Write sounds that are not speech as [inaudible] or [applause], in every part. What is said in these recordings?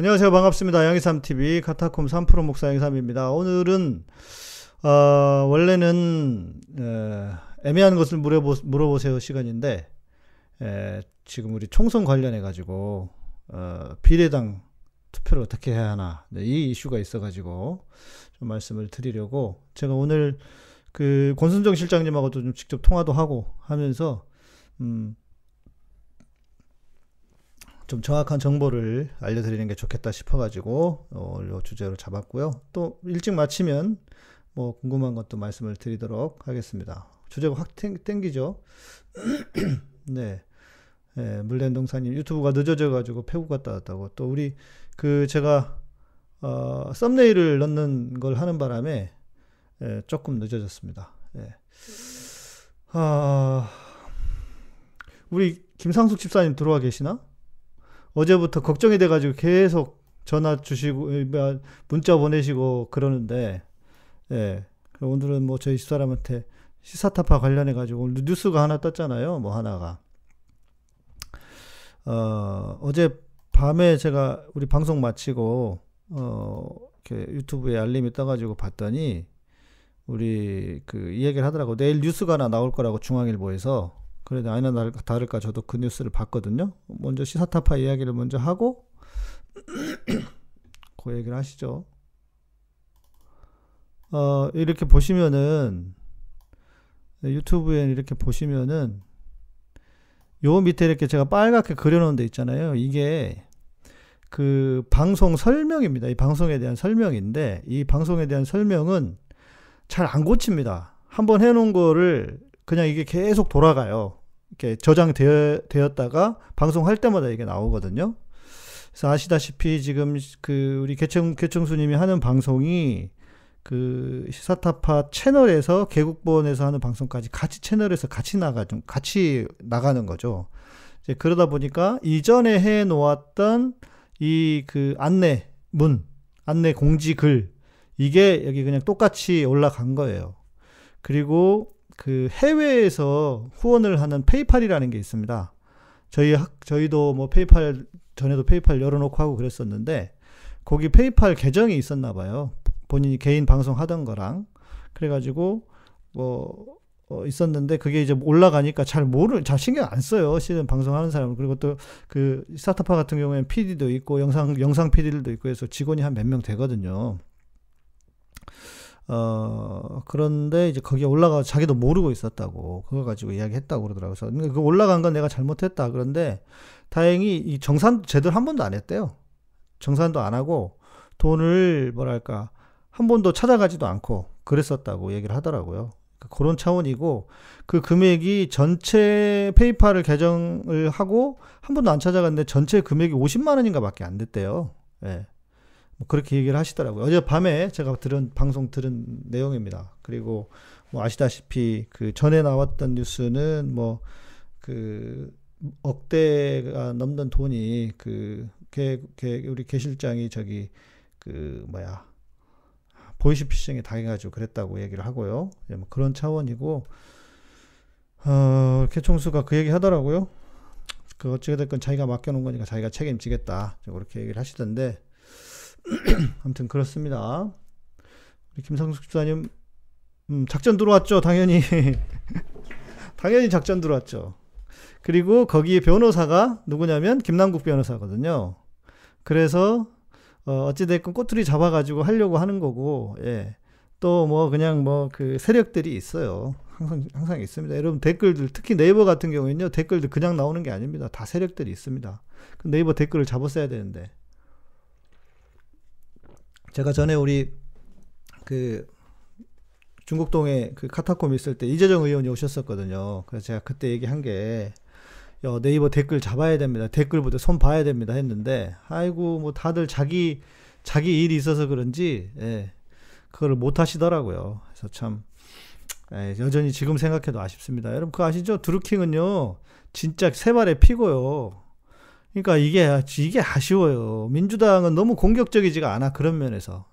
안녕하세요. 반갑습니다. 양희삼TV 카타콤 3프로 목사 양희삼입니다. 오늘은, 어, 원래는, 에, 애매한 것을 물어보, 물어보세요 시간인데, 에, 지금 우리 총선 관련해가지고, 어, 비례당 투표를 어떻게 해야 하나, 네, 이 이슈가 있어가지고, 좀 말씀을 드리려고, 제가 오늘 그 권순정 실장님하고도 좀 직접 통화도 하고 하면서, 음, 좀 정확한 정보를 알려드리는 게 좋겠다 싶어가지고 어, 이 주제로 잡았고요. 또 일찍 마치면 뭐 궁금한 것도 말씀을 드리도록 하겠습니다. 주제가 확 땡, 땡기죠. [clears throat] 네. 네, 물랜동사님 유튜브가 늦어져가지고 폐구 갔다 왔다고 또 우리 그 제가 어, 썸네일을 넣는 걸 하는 바람에 예, 조금 늦어졌습니다. 예. 아, 우리 김상숙 집사님 들어와 계시나? 어제부터 걱정이 돼가지고 계속 전화 주시고 문자 보내시고 그러는데 예. 오늘은 뭐 저희 집사람한테 시사타파 관련해 가지고 뉴스가 하나 떴잖아요 뭐 하나가. 어 어제 밤에 제가 우리 방송 마치고 어 이렇게 유튜브에 알림이 떠가지고 봤더니 우리 그 이 얘기를 하더라고. 내일 뉴스가 하나 나올 거라고 중앙일보에서 그래도 아니나 다를까 저도 그 뉴스를 봤거든요. 먼저 시사타파 이야기를 먼저 하고 [clears throat] 그 얘기를 하시죠. 어, 이렇게 보시면은 유튜브에 이렇게 보시면은 요 밑에 이렇게 제가 빨갛게 그려놓은 데 있잖아요. 이게 그 방송 설명입니다. 이 방송에 대한 설명인데 이 방송에 대한 설명은 잘 안 고칩니다. 한번 해놓은 거를 그냥 이게 계속 돌아가요. 이렇게 저장되었다가 방송할 때마다 이게 나오거든요. 그래서 아시다시피 지금 그 우리 개청 개청수님이 하는 방송이 그 시사타파 채널에서 개국본에서 하는 방송까지 같이 채널에서 같이 나가 좀 같이 나가는 거죠. 이제 그러다 보니까 이전에 해 놓았던 이 그 안내 문 안내 공지 글 이게 여기 그냥 똑같이 올라간 거예요. 그리고 그 해외에서 후원을 하는 PayPal이라는 게 있습니다. 저희 학, 저희도 뭐 PayPal 전에도 PayPal 열어놓고 하고 그랬었는데 거기 PayPal 계정이 있었나 봐요. 본인이 개인 방송 하던 거랑 그래가지고 뭐 어, 있었는데 그게 이제 올라가니까 잘 모르 잘 신경 안 써요 시즌 방송하는 사람은 그리고 또 그 스타트파 같은 경우에는 PD도 있고 영상 영상 PD들도 있고 해서 직원이 한 몇 명 되거든요. 어, 그런데 이제 거기에 올라가 자기도 모르고 있었다고 그거 가지고 이야기했다고 그러더라고요. 그래서 그 올라간 건 내가 잘못했다. 그런데 다행히 이 정산 제대로 한 번도 안 했대요. 정산도 안 하고 돈을 뭐랄까 한 번도 찾아가지도 않고 그랬었다고 얘기를 하더라고요. 그러니까 그런 차원이고 그 금액이 전체 페이팔을 개정을 하고 한 번도 안 찾아갔는데 전체 금액이 50만 원인가밖에 안 됐대요. 예. 뭐 그렇게 얘기를 하시더라고요. 어젯밤에 제가 들은 방송 들은 내용입니다. 그리고 뭐 아시다시피 그 전에 나왔던 뉴스는 뭐 그 억대가 넘는 돈이 그 개, 개, 우리 개 실장이 저기 그 뭐야 보이시피싱에 당해가지고 그랬다고 얘기를 하고요. 예, 뭐 그런 차원이고 어, 개총수가 그 얘기 하더라고요. 그 어찌됐건 자기가 맡겨놓은 거니까 자기가 책임지겠다. 그렇게 얘기를 하시던데 [clears throat] 아무튼 그렇습니다. 우리 김상숙 집사님, 음, 작전 들어왔죠, 당연히. [laughs] 당연히 작전 들어왔죠. 그리고 거기에 변호사가 누구냐면 김남국 변호사거든요. 그래서 어, 어찌됐건 꼬투리 잡아가지고 하려고 하는 거고, 예. 또 뭐 그냥 뭐 그 세력들이 있어요. 항상 항상 있습니다. 여러분 댓글들 특히 네이버 같은 경우에는요 댓글들 그냥 나오는 게 아닙니다. 다 세력들이 있습니다. 그 네이버 댓글을 잡았어야 되는데 제가 전에 우리 그 중국동에 그 카타콤 있을 때 이재정 의원이 오셨었거든요. 그래서 제가 그때 얘기한 게 야, 네이버 댓글 잡아야 됩니다. 댓글보다 손 봐야 됩니다 했는데 아이고 뭐 다들 자기 자기 일이 있어서 그런지 예, 그걸 못 하시더라고요. 그래서 참 예, 여전히 지금 생각해도 아쉽습니다. 여러분 그거 아시죠? 드루킹은요 진짜 세 발의 피고요. 그러니까 이게 이게 아쉬워요. 민주당은 너무 공격적이지가 않아 그런 면에서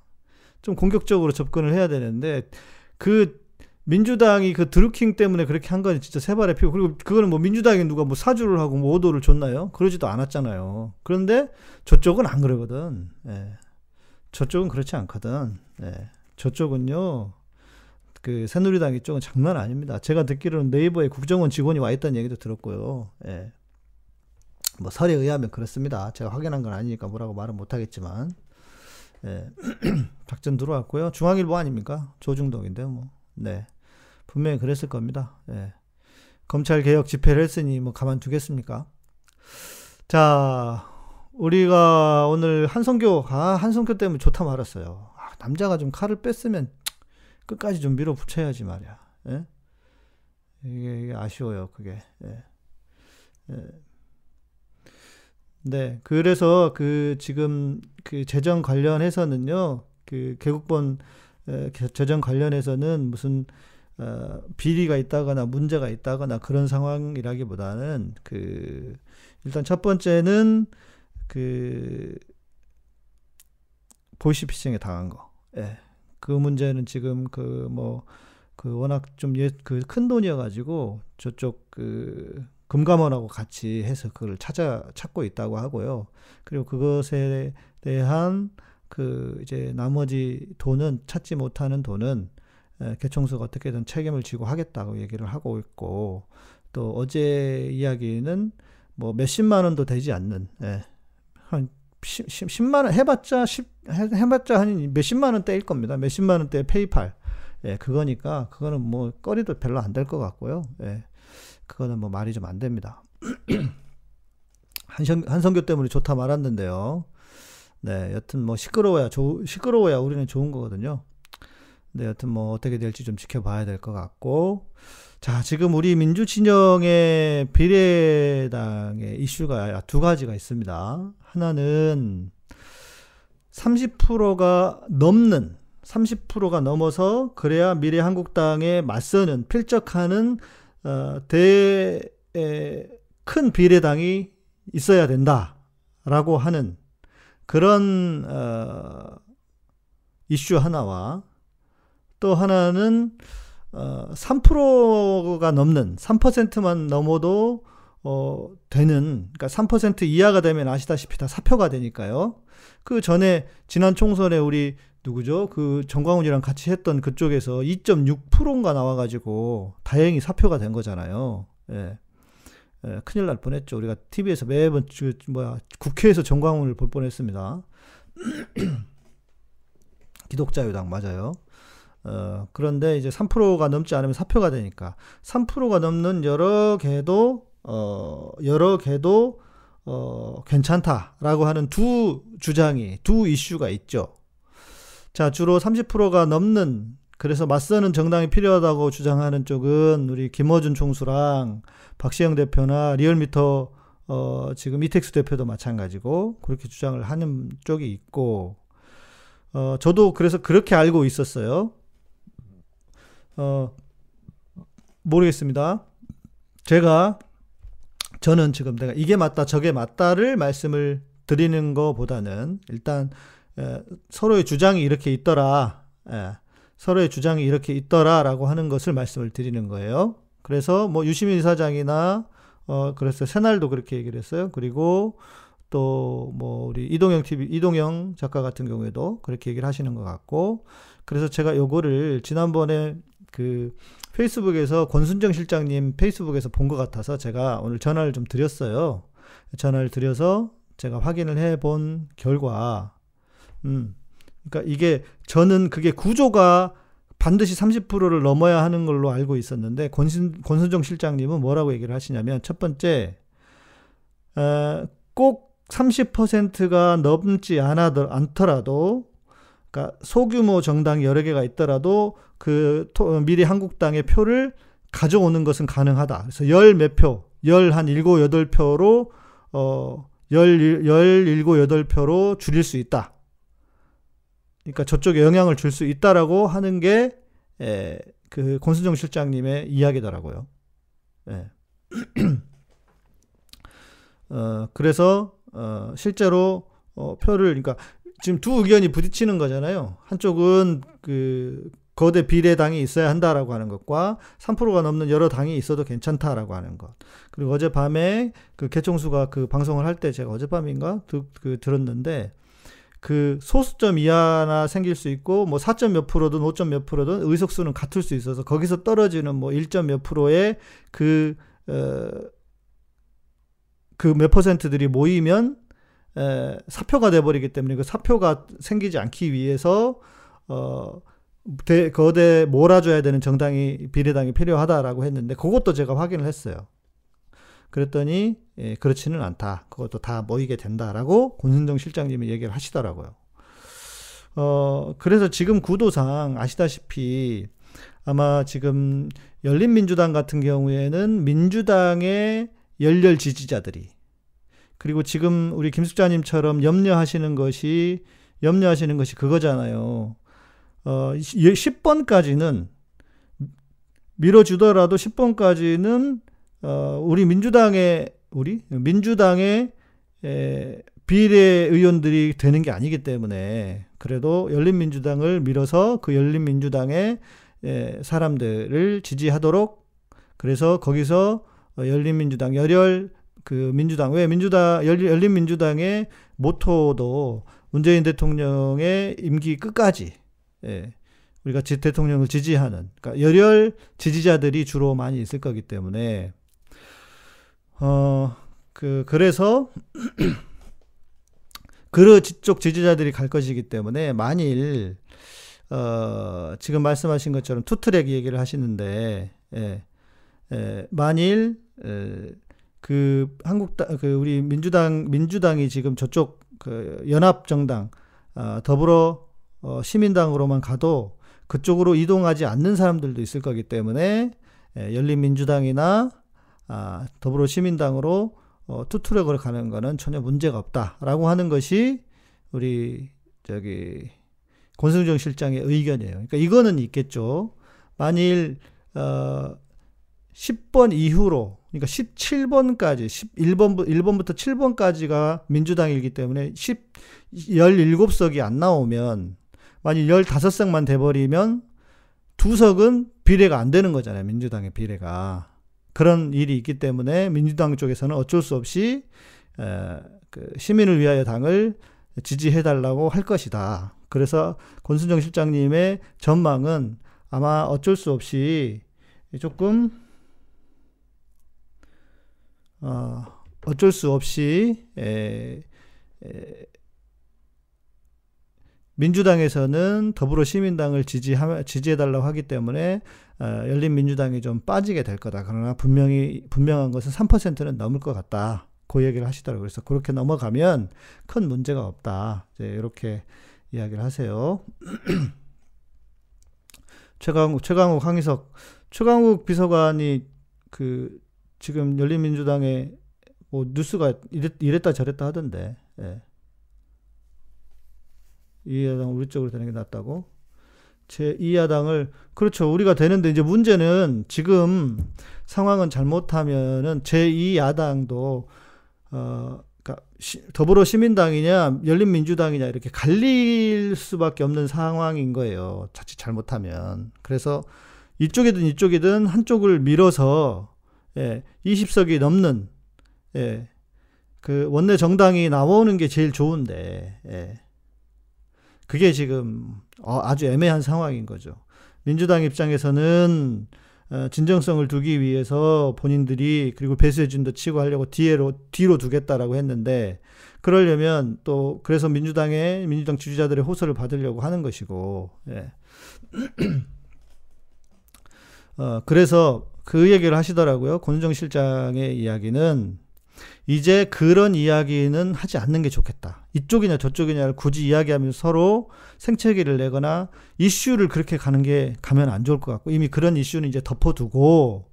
좀 공격적으로 접근을 해야 되는데 그 민주당이 그 드루킹 때문에 그렇게 한 건 진짜 세발의 피고 그리고 그거는 뭐 민주당이 누가 뭐 사주를 하고 뭐 오도를 줬나요? 그러지도 않았잖아요. 그런데 저쪽은 안 그러거든. 예. 저쪽은 그렇지 않거든. 예. 저쪽은요. 그 새누리당 이쪽은 장난 아닙니다. 제가 듣기로는 네이버에 국정원 직원이 와 있다는 얘기도 들었고요. 예. 뭐 설에 의하면 그렇습니다. 제가 확인한 건 아니니까 뭐라고 말은 못하겠지만 예. [clears throat] 작전 들어왔고요. 중앙일보 아닙니까? 조중동인데 뭐. 네. 분명히 그랬을 겁니다. 예. 검찰 개혁 집회를 했으니 뭐 가만두겠습니까? 자, 우리가 오늘 한성교, 아, 한성교 때문에 좋다 말았어요. 아, 남자가 좀 칼을 뺐으면 끝까지 좀 밀어붙여야지 말이야. 예? 이게, 이게, 아쉬워요, 그게. 예. 예. 네, 그래서 그 지금 그 재정 관련해서는요, 그 개국본 재정 관련해서는 무슨 어, 비리가 있다거나 문제가 있다거나 그런 상황이라기보다는 그 일단 첫 번째는 그 보이시피싱에 당한 거. 예. 그 문제는 지금 그 뭐그 뭐, 워낙 좀그큰 돈이어 가지고 저쪽 그 금감원하고 같이 해서 그걸 찾아 찾고 있다고 하고요. 그리고 그것에 대한 그 이제 나머지 돈은 찾지 못하는 돈은 개총수가 어떻게든 책임을 지고 하겠다고 얘기를 하고 있고 또 어제 이야기는 뭐 몇십만 원도 되지 않는 예, 한 10, 만원 해봤자 10, 해봤자 한 몇십만 원대일 겁니다. 몇십만 원대 페이팔 예, 그거니까 그거는 뭐 거리도 별로 안 될 것 같고요. 예, 그거는 뭐 말이 좀 안 됩니다. [clears throat] 한성, 한성교 때문에 좋다 말았는데요. 네, 여튼 뭐 시끄러워야 조, 시끄러워야 우리는 좋은 거거든요. 네, 여튼 뭐 어떻게 될지 좀 지켜봐야 될 것 같고. 자, 지금 우리 민주진영의 비례당의 이슈가 두 가지가 있습니다. 하나는 30%가 넘는 30%가 넘어서 그래야 미래 한국당에 맞서는 필적하는 어, 대큰 비례당이 있어야 된다라고 하는 그런 어, 이슈 하나와 또 하나는 어, 3%가 넘는 3%만 넘어도 어, 되는 그러니까 3% 이하가 되면 아시다시피 다 사표가 되니까요. 그 전에 지난 총선에 우리 누구죠? 그 정광훈이랑 같이 했던 그쪽에서 2.6%인가 나와가지고 다행히 사표가 된 거잖아요. 예. 예, 큰일 날 뻔했죠. 우리가 TV에서 매번 그 뭐야 국회에서 정광훈을 볼 뻔했습니다. [clears throat] 기독자유당 맞아요. 어, 그런데 이제 3%가 넘지 않으면 사표가 되니까 3%가 넘는 여러 개도 어, 여러 개도 어, 괜찮다라고 하는 두 주장이 두 이슈가 있죠. 자, 주로 30%가 넘는 그래서 맞서는 정당이 필요하다고 주장하는 쪽은 우리 김어준 총수랑 박시영 대표나 리얼미터 어 지금 이택수 대표도 마찬가지고 그렇게 주장을 하는 쪽이 있고 어 저도 그래서 그렇게 알고 있었어요. 어 모르겠습니다. 제가 저는 지금 내가 이게 맞다 저게 맞다를 말씀을 드리는 것보다는 일단 에, 서로의 주장이 이렇게 있더라. 에, 서로의 주장이 이렇게 있더라라고 하는 것을 말씀을 드리는 거예요. 그래서 뭐 유시민 사장이나 어 그래서 새날도 그렇게 얘기를 했어요. 그리고 또 뭐 우리 이동영 TV 이동영 작가 같은 경우에도 그렇게 얘기를 하시는 것 같고 그래서 제가 요거를 지난번에 그 페이스북에서 권순정 실장님 페이스북에서 본 것 같아서 제가 오늘 전화를 좀 드렸어요. 전화를 드려서 제가 확인을 해 본 결과 음 그러니까 이게 저는 그게 구조가 반드시 30%를 넘어야 하는 걸로 알고 있었는데 권순, 권순정 실장님은 뭐라고 얘기를 하시냐면 첫 번째 어, 꼭 30%가 넘지 않아도, 않더라도 그러니까 소규모 정당이 여러 개가 있더라도 그 토, 미래 한국당의 표를 가져오는 것은 가능하다. 그래서 열 몇 표, 열 한 일곱 여덟 표로 어, 열, 열 일곱 여덟 표로 줄일 수 있다. 그러니까 저쪽에 영향을 줄 수 있다라고 하는 게, 에, 그 권순정 실장님의 이야기더라고요. 예. [clears throat] 어, 그래서, 어, 실제로, 어, 표를, 그러니까 지금 두 의견이 부딪히는 거잖아요. 한쪽은 그, 거대 비례 당이 있어야 한다라고 하는 것과 3%가 넘는 여러 당이 있어도 괜찮다라고 하는 것. 그리고 어젯밤에 그 개총수가 그 방송을 할 때 제가 어젯밤인가 드, 그 들었는데 그 소수점 이하나 생길 수 있고 뭐 4점 몇 프로든 5점 몇 프로든 의석수는 같을 수 있어서 거기서 떨어지는 뭐 1점 몇 프로의 그, 어, 그 몇 퍼센트들이 모이면 에, 사표가 돼버리기 때문에 그 사표가 생기지 않기 위해서 어, 대, 거대 몰아줘야 되는 정당이 비례당이 필요하다라고 했는데 그것도 제가 확인을 했어요. 그랬더니 예, 그렇지는 않다. 그것도 다 모이게 된다라고 권순정 실장님이 얘기를 하시더라고요. 어, 그래서 지금 구도상 아시다시피 아마 지금 열린민주당 같은 경우에는 민주당의 열렬 지지자들이 그리고 지금 우리 김숙자님처럼 염려하시는 것이 염려하시는 것이 그거잖아요. 어, 10번까지는 밀어주더라도 10번까지는 어, 우리 민주당의 우리 민주당의 에, 비례 의원들이 되는 게 아니기 때문에 그래도 열린민주당을 밀어서 그 열린민주당의 에, 사람들을 지지하도록 그래서 거기서 어, 열린민주당 열혈 그 민주당 왜 민주당 열린 민주당의 모토도 문재인 대통령의 임기 끝까지 예, 우리가 대통령을 지지하는 그러니까 열혈 지지자들이 주로 많이 있을 거기 때문에 어, 그, 그래서, [clears throat] 그쪽 지지자들이 갈 것이기 때문에 만일, 어, 지금 말씀하신 것처럼 투트랙 얘기를 하시는데, 예, 예, 만일, 에, 그 한국당, 그 우리 민주당, 민주당이 지금 저쪽 그 연합정당, 어, 더불어 어, 시민당으로만 가도 그쪽으로 이동하지 않는 사람들도 있을 거기 때문에 예, 열린민주당이나 아, 더불어시민당으로 어, 투트랙으로 가는 거는 전혀 문제가 없다라고 하는 것이 우리 저기 권승정 실장의 의견이에요. 그러니까 이거는 있겠죠. 만일 어 10번 이후로 그러니까 17번까지 11번 1번부터 7번까지가 민주당이기 때문에 10 17석이 안 나오면 만일 15석만 돼 버리면 두 석은 비례가 안 되는 거잖아요. 민주당의 비례가. 그런 일이 있기 때문에 민주당 쪽에서는 어쩔 수 없이 에, 그 시민을 위하여 당을 지지해달라고 할 것이다. 그래서 권순정 실장님의 전망은 아마 어쩔 수 없이 조금 어, 어쩔 수 없이 에, 에, 민주당에서는 더불어 시민당을 지지하, 지지해달라고 하기 때문에 어, 열린민주당이 좀 빠지게 될 거다. 그러나 분명히 분명한 것은 3%는 넘을 것 같다. 그 얘기를 하시더라고요. 그래서 그렇게 넘어가면 큰 문제가 없다. 이제 이렇게 이야기를 하세요. [clears throat] 최강욱, 최강욱 항의석, 최강욱 비서관이 그 지금 열린민주당에 뭐 뉴스가 이랬, 이랬다 저랬다 하던데. 예. 이 야당 우리 쪽으로 되는 게 낫다고? 제 2야당을 그렇죠. 우리가 되는데 이제 문제는 지금 상황은 잘못하면은 제 2야당도 어 그러니까 시, 더불어 시민당이냐 열린민주당이냐 이렇게 갈릴 수밖에 없는 상황인 거예요. 자칫 잘못하면. 그래서 이쪽이든 이쪽이든 한쪽을 밀어서 예, 20석이 넘는 예, 그 원내 정당이 나오는 게 제일 좋은데 예. 그게 지금 어, 아주 애매한 상황인 거죠. 민주당 입장에서는 어, 진정성을 두기 위해서 본인들이 그리고 배수진도 치고 하려고 뒤로 뒤로 두겠다라고 했는데 그러려면 또 그래서 민주당의 민주당 지지자들의 호소를 받으려고 하는 것이고 예. [clears throat] 어, 그래서 그 얘기를 하시더라고요. 권은정 실장의 이야기는 이제 그런 이야기는 하지 않는 게 좋겠다. 이쪽이냐 저쪽이냐를 굳이 이야기하면서 서로 생채기를 내거나 이슈를 그렇게 가는 게 가면 안 좋을 것 같고 이미 그런 이슈는 이제 덮어두고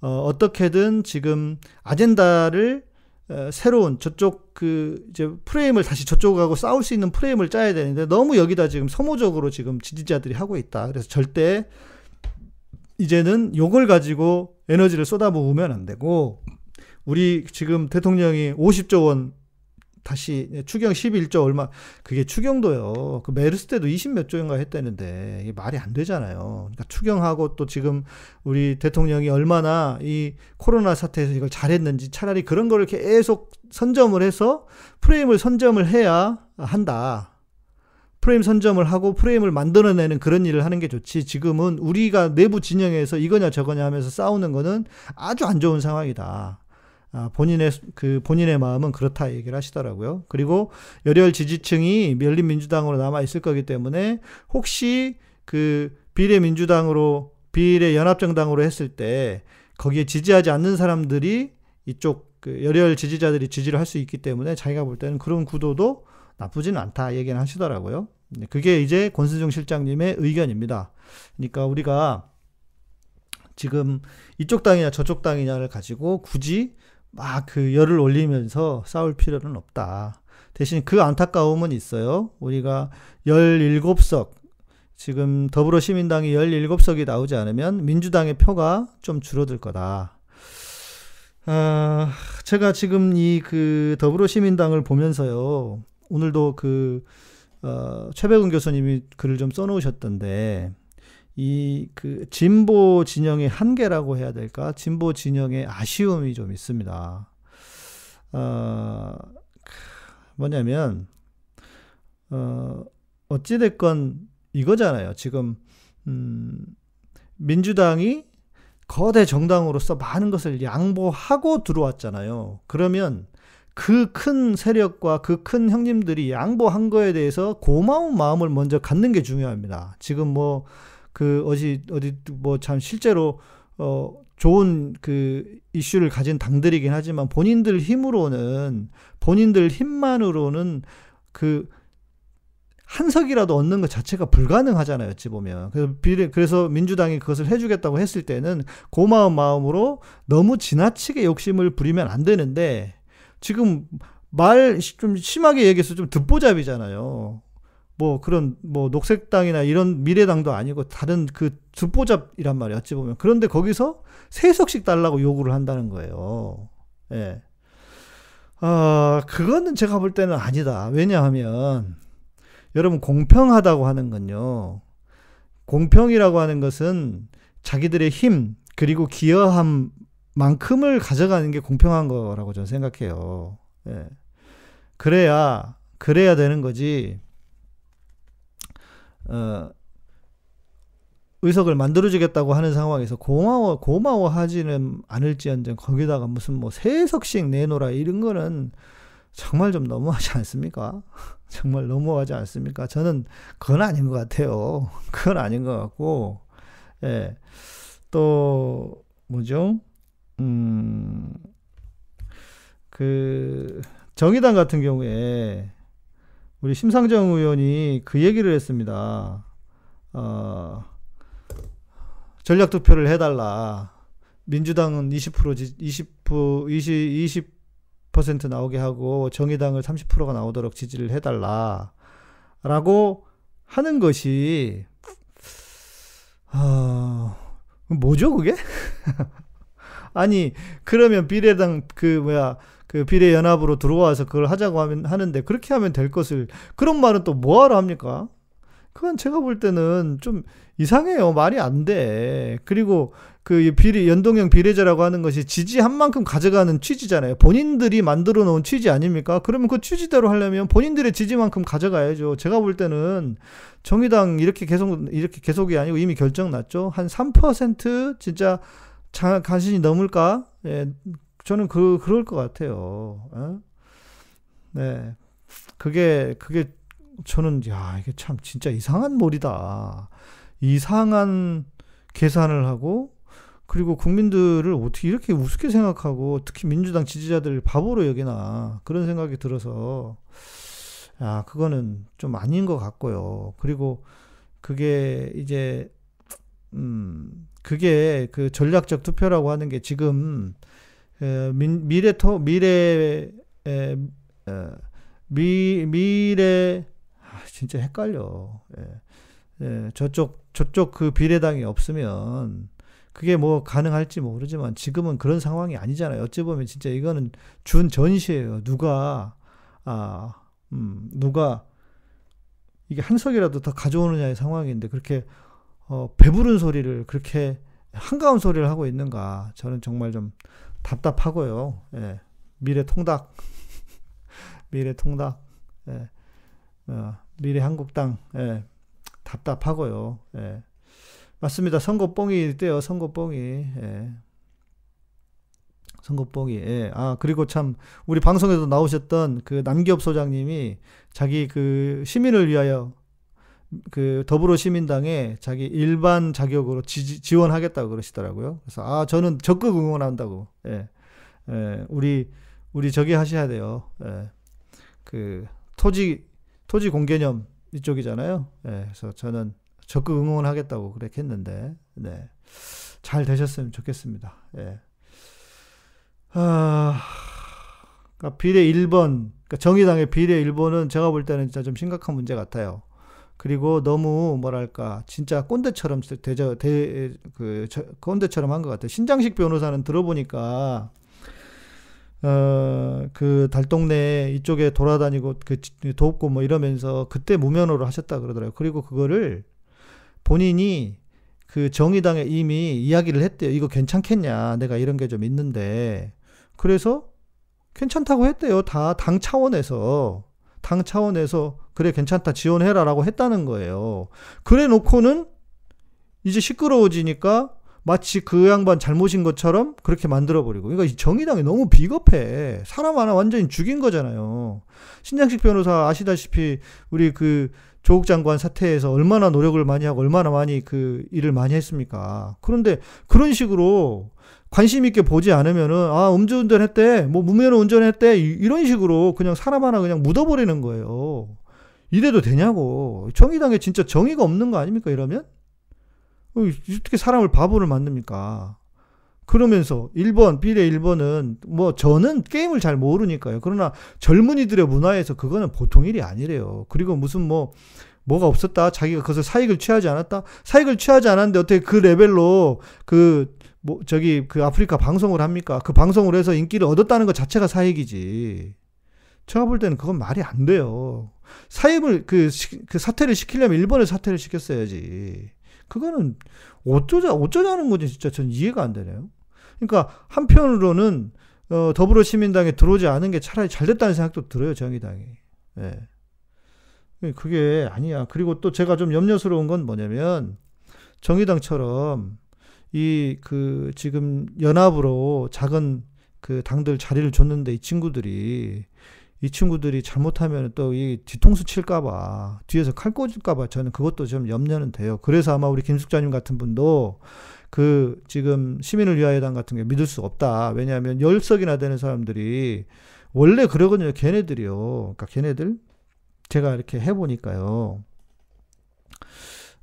어, 어떻게든 지금 아젠다를 어, 새로운 저쪽 그 이제 프레임을 다시 저쪽하고 싸울 수 있는 프레임을 짜야 되는데 너무 여기다 지금 소모적으로 지금 지지자들이 하고 있다. 그래서 절대 이제는 요걸 가지고 에너지를 쏟아부으면 안 되고 우리 지금 대통령이 50조 원 다시 추경 11조 얼마 그게 추경도요. 그 메르스 때도 20몇 조인가 했다는데 이게 말이 안 되잖아요. 그러니까 추경하고 또 지금 우리 대통령이 얼마나 이 코로나 사태에서 이걸 잘했는지 차라리 그런 거를 계속 선점을 해서 프레임을 선점을 해야 한다. 프레임 선점을 하고 프레임을 만들어내는 그런 일을 하는 게 좋지. 지금은 우리가 내부 진영에서 이거냐 저거냐 하면서 싸우는 거는 아주 안 좋은 상황이다. 아, 본인의 그 본인의 마음은 그렇다 얘기를 하시더라고요. 그리고 열혈 지지층이 열린민주당으로 남아 있을 거기 때문에 혹시 그 비례민주당으로 비례 연합정당으로 했을 때 거기에 지지하지 않는 사람들이 이쪽 그 열혈 지지자들이 지지를 할 수 있기 때문에 자기가 볼 때는 그런 구도도 나쁘지는 않다 얘기는 하시더라고요. 그게 이제 권순정 실장님의 의견입니다. 그러니까 우리가 지금 이쪽 당이냐 저쪽 당이냐를 가지고 굳이 막 그 열을 올리면서 싸울 필요는 없다. 대신 그 안타까움은 있어요. 우리가 17석, 지금 더불어시민당이 17석이 나오지 않으면 민주당의 표가 좀 줄어들 거다. 아, 제가 지금 이 그 더불어시민당을 보면서요. 오늘도 그, 어, 최백운 교수님이 글을 좀 써놓으셨던데, 이 그 진보 진영의 한계라고 해야 될까? 진보 진영의 아쉬움이 좀 있습니다. 어, 뭐냐면 어 어찌 됐건 이거잖아요. 지금 음 민주당이 거대 정당으로서 많은 것을 양보하고 들어왔잖아요. 그러면 그 큰 세력과 그 큰 형님들이 양보한 거에 대해서 고마운 마음을 먼저 갖는 게 중요합니다. 지금 뭐 그 어디 어디 뭐 참 실제로 어 좋은 그 이슈를 가진 당들이긴 하지만 본인들 힘으로는 본인들 힘만으로는 그 한석이라도 얻는 것 자체가 불가능하잖아요, 어찌 보면. 그래서 비례, 그래서 민주당이 그것을 해주겠다고 했을 때는 고마운 마음으로 너무 지나치게 욕심을 부리면 안 되는데, 지금 말 좀 심하게 얘기해서 좀 듣보잡이잖아요. 뭐 그런 뭐 녹색당이나 이런 미래당도 아니고 다른 그 듣보잡이란 말이야 어찌 보면 그런데 거기서 세석씩 달라고 요구를 한다는 거예요. 예. 아 그거는 제가 볼 때는 아니다. 왜냐하면 여러분 공평하다고 하는 건요. 공평이라고 하는 것은 자기들의 힘 그리고 기여함 만큼을 가져가는 게 공평한 거라고 저는 생각해요. 예. 그래야 그래야 되는 거지. 어, 의석을 만들어주겠다고 하는 상황에서 고마워 고마워하지는 않을지언정 거기다가 무슨 뭐 세석씩 내놓으라 이런 거는 정말 좀 너무하지 않습니까? [laughs] 정말 너무하지 않습니까? 저는 그건 아닌 것 같아요. [laughs] 그건 아닌 것 같고, 예. 또, 뭐죠? 음, 그, 정의당 같은 경우에, 우리 심상정 의원이 그 얘기를 했습니다. 어, 전략 투표를 해달라. 민주당은 20% 20 20 20% 나오게 하고 정의당을 30%가 나오도록 지지를 해달라. 라고 하는 것이 어, 뭐죠 그게? [laughs] 아니 그러면 비례당 그 뭐야 그 비례 연합으로 들어와서 그걸 하자고 하면 하는데 그렇게 하면 될 것을 그런 말은 또 뭐하러 합니까? 그건 제가 볼 때는 좀 이상해요. 말이 안 돼. 그리고 그 비례 연동형 비례제라고 하는 것이 지지한 만큼 가져가는 취지잖아요. 본인들이 만들어 놓은 취지 아닙니까? 그러면 그 취지대로 하려면 본인들의 지지만큼 가져가야죠. 제가 볼 때는 정의당 이렇게 계속 이렇게 계속이 아니고 이미 결정 났죠. 한 3% 진짜 자, 간신히 넘을까? 예, 저는 그 그럴 것 같아요. 어? 네, 그게 그게 저는 야 이게 참 진짜 이상한 몰이다. 이상한 계산을 하고 그리고 국민들을 어떻게 이렇게 우습게 생각하고 특히 민주당 지지자들 바보로 여기나 그런 생각이 들어서 야 그거는 좀 아닌 것 같고요. 그리고 그게 이제 음 그게 그 전략적 투표라고 하는 게 지금 미래 토 미래 에, 에, 미 미래 아, 진짜 헷갈려. 예. 예, 저쪽 저쪽 그 비례당이 없으면 그게 뭐 가능할지 모르지만 지금은 그런 상황이 아니잖아요. 어찌 보면 진짜 이거는 준 전시예요. 누가 아, 음, 누가 이게 한 석이라도 더 가져오느냐의 상황인데 그렇게 어, 배부른 소리를 그렇게 한가운 소리를 하고 있는가 저는 정말 좀 답답하고요. 예. 미래 통닭, [laughs] 미래 통닭, 예. 어, 미래 한국당, 예. 답답하고요. 예. 맞습니다. 선거 뽕이 때요. 선거 뽕이. 예. 선거뽕이. 예. 아, 그리고 참, 우리 방송에도 나오셨던 그 남기업 소장님이 자기 그 시민을 위하여 그 더불어 시민당에 자기 일반 자격으로 지, 원하겠다고 그러시더라고요. 그래서 아, 저는 적극 응원한다고. 예. 예. 우리, 우리 저기 하셔야 돼요. 예. 그 토지, 토지 공개념 이쪽이잖아요. 예. 그래서 저는 적극 응원하겠다고 그렇게 했는데, 네. 잘 되셨으면 좋겠습니다. 예. 아, 그러니까 비례 1번, 그러니까 정의당의 비례 1번은 제가 볼 때는 진짜 좀 심각한 문제 같아요. 그리고 너무 뭐랄까 진짜 꼰대처럼 대저 대그 꼰대처럼 한 것 같아요. 신장식 변호사는 들어보니까 어그 달동네 이쪽에 돌아다니고 그 돕고 뭐 이러면서 그때 무면허로 하셨다 그러더라고요. 그리고 그거를 본인이 그 정의당에 이미 이야기를 했대요. 이거 괜찮겠냐? 내가 이런 게 좀 있는데 그래서 괜찮다고 했대요. 다 당 차원에서. 당 차원에서 그래 괜찮다 지원해라라고 했다는 거예요. 그래 놓고는 이제 시끄러워지니까 마치 그 양반 잘못인 것처럼 그렇게 만들어버리고. 그러니까 정의당이 너무 비겁해. 사람 하나 완전히 죽인 거잖아요. 신장식 변호사 아시다시피 우리 그 조국 장관 사태에서 얼마나 노력을 많이 하고 얼마나 많이 그 일을 많이 했습니까. 그런데 그런 식으로 관심 있게 보지 않으면은 아 음주운전 했대 뭐 무면허 운전했대 이런 식으로 그냥 사람 하나 그냥 묻어버리는 거예요. 이래도 되냐고 정의당에 진짜 정의가 없는 거 아닙니까 이러면 어, 어떻게 사람을 바보를 만듭니까? 그러면서 1번, 비례 1번은 뭐 저는 게임을 잘 모르니까요. 그러나 젊은이들의 문화에서 그거는 보통 일이 아니래요. 그리고 무슨 뭐 뭐가 없었다. 자기가 그것을 사익을 취하지 않았다. 사익을 취하지 않았는데 어떻게 그 레벨로 그 뭐 저기 그 아프리카 방송을 합니까? 그 방송을 해서 인기를 얻었다는 것 자체가 사익이지. 제가 볼 때는 그건 말이 안 돼요. 사임을 그, 그 사퇴를 시키려면 일본에 사퇴를 시켰어야지. 그거는 어쩌자 어쩌자는 거지 진짜 전 이해가 안 되네요. 그러니까 한편으로는 어, 더불어시민당에 들어오지 않은 게 차라리 잘 됐다는 생각도 들어요 정의당이. 예. 그게 아니야. 그리고 또 제가 좀 염려스러운 건 뭐냐면 정의당처럼 이 그 지금 연합으로 작은 그 당들 자리를 줬는데 이 친구들이 이 친구들이 잘못하면 또 이 뒤통수 칠까봐 뒤에서 칼 꽂을까봐 저는 그것도 좀 염려는 돼요. 그래서 아마 우리 김숙자님 같은 분도 그 지금 시민을 위하여 당 같은 게 믿을 수 없다. 왜냐하면 열석이나 되는 사람들이 원래 그러거든요. 걔네들이요. 그러니까 걔네들 제가 이렇게 해보니까요.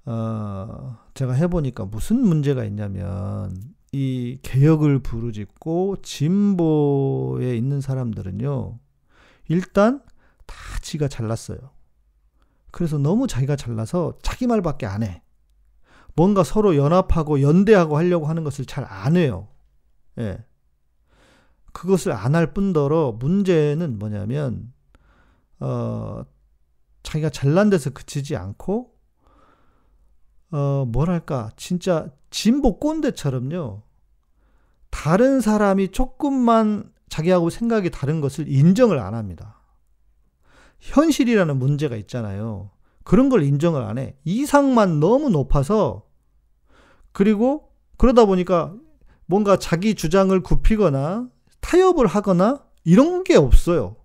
어, 제가 해보니까 무슨 문제가 있냐면, 이 개혁을 부르짖고 진보에 있는 사람들은요, 일단 다 지가 잘났어요. 그래서 너무 자기가 잘나서 자기 말밖에 안 해. 뭔가 서로 연합하고 연대하고 하려고 하는 것을 잘 안 해요. 예. 그것을 안 할 뿐더러 문제는 뭐냐면, 어, 자기가 잘난 데서 그치지 않고 어, 뭐랄까, 진짜 진보 꼰대처럼요. 다른 사람이 조금만 자기하고 생각이 다른 것을 인정을 안 합니다. 현실이라는 문제가 있잖아요. 그런 걸 인정을 안 해. 이상만 너무 높아서, 그리고 그러다 보니까 뭔가 자기 주장을 굽히거나 타협을 하거나 이런 게 없어요.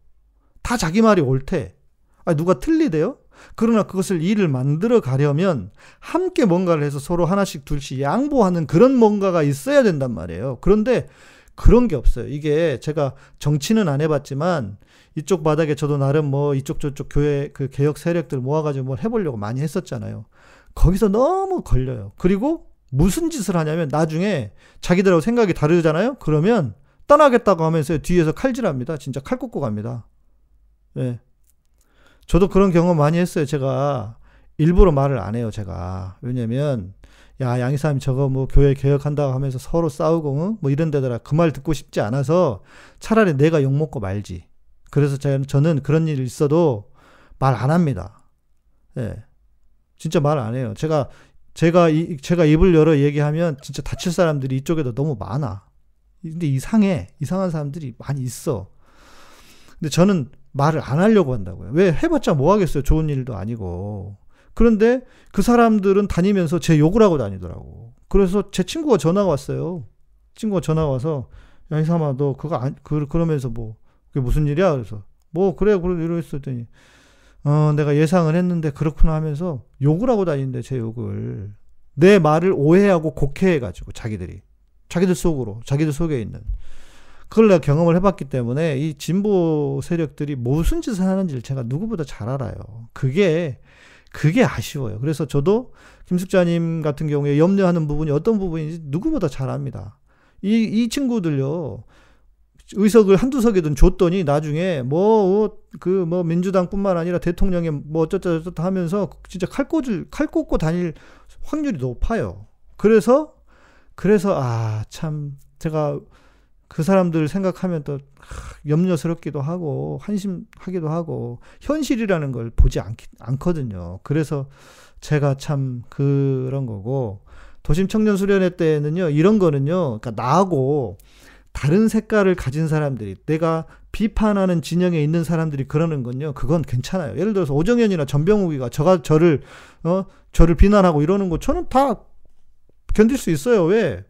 다 자기 말이 옳대. 아, 누가 틀리대요? 그러나 그것을 일을 만들어 가려면 함께 뭔가를 해서 서로 하나씩 둘씩 양보하는 그런 뭔가가 있어야 된단 말이에요. 그런데 그런 게 없어요. 이게 제가 정치는 안 해봤지만 이쪽 바닥에 저도 나름 뭐 이쪽 저쪽 교회 그 개혁 세력들 모아가지고 뭘 해보려고 많이 했었잖아요. 거기서 너무 걸려요. 그리고 무슨 짓을 하냐면 나중에 자기들하고 생각이 다르잖아요. 그러면 떠나겠다고 하면서 뒤에서 칼질합니다. 진짜 칼 꽂고 갑니다. 예. 저도 그런 경험 많이 했어요. 제가 일부러 말을 안 해요. 제가 왜냐면 야 양이사님 저거 뭐 교회 개혁한다고 하면서 서로 싸우고 응? 뭐 이런 데다가 그말 듣고 싶지 않아서 차라리 내가 욕 먹고 말지. 그래서 저는 그런 일이 있어도 말 안 합니다. 예. 진짜 말 안 해요. 제가 제가 이, 제가 입을 열어 얘기하면 진짜 다칠 사람들이 이쪽에도 너무 많아. 근데 이상해. 이상한 사람들이 많이 있어. 근데 저는 말을 안 하려고 한다고요. 왜 해봤자 뭐 하겠어요. 좋은 일도 아니고. 그런데 그 사람들은 다니면서 제 욕을 하고 다니더라고. 그래서 제 친구가 전화가 왔어요. 친구가 전화가 와서 야 이삼아 너 그거 안 그, 그러면서 뭐 그게 무슨 일이야? 그래서 뭐 그래 그래 이러했더니 어 내가 예상을 했는데 그렇구나 하면서 욕을 하고 다니는데 제 욕을 내 말을 오해하고 곡해해 가지고 자기들이 자기들 속으로 자기들 속에 있는 그걸 내가 경험을 해봤기 때문에 이 진보 세력들이 무슨 짓을 하는지를 제가 누구보다 잘 알아요. 그게 그게 아쉬워요. 그래서 저도 김숙자님 같은 경우에 염려하는 부분이 어떤 부분인지 누구보다 잘 압니다. 이, 이 친구들요. 의석을 한두 석이든 줬더니 나중에 뭐, 그, 뭐, 민주당뿐만 아니라 대통령의 뭐 어쩌저쩌다 하면서 진짜 칼 꽂을, 칼 꽂고 다닐 확률이 높아요. 그래서, 그래서, 아, 참, 제가 그 사람들 생각하면 또 염려스럽기도 하고 한심하기도 하고 현실이라는 걸 보지 않, 않거든요. 그래서 제가 참 그런 거고 도심 청년 수련회 때는요 이런 거는요 그러니까 나하고 다른 색깔을 가진 사람들이 내가 비판하는 진영에 있는 사람들이 그러는 건요 그건 괜찮아요. 예를 들어서 오정현이나 전병욱이가 저가 저를 어 저를 비난하고 이러는 거 저는 다 견딜 수 있어요. 왜?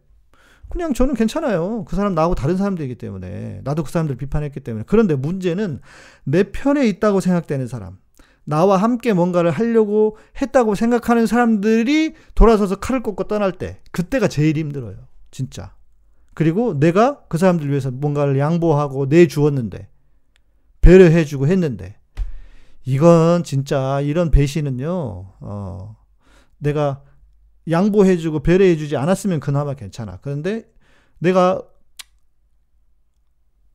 그냥 저는 괜찮아요. 그 사람 나하고 다른 사람들이기 때문에. 나도 그 사람들 비판했기 때문에. 그런데 문제는 내 편에 있다고 생각되는 사람. 나와 함께 뭔가를 하려고 했다고 생각하는 사람들이 돌아서서 칼을 꽂고 떠날 때. 그때가 제일 힘들어요. 진짜. 그리고 내가 그 사람들 위해서 뭔가를 양보하고 내주었는데. 배려해주고 했는데. 이건 진짜 이런 배신은요, 어, 내가 양보해주고 배려해주지 않았으면 그나마 괜찮아. 그런데 내가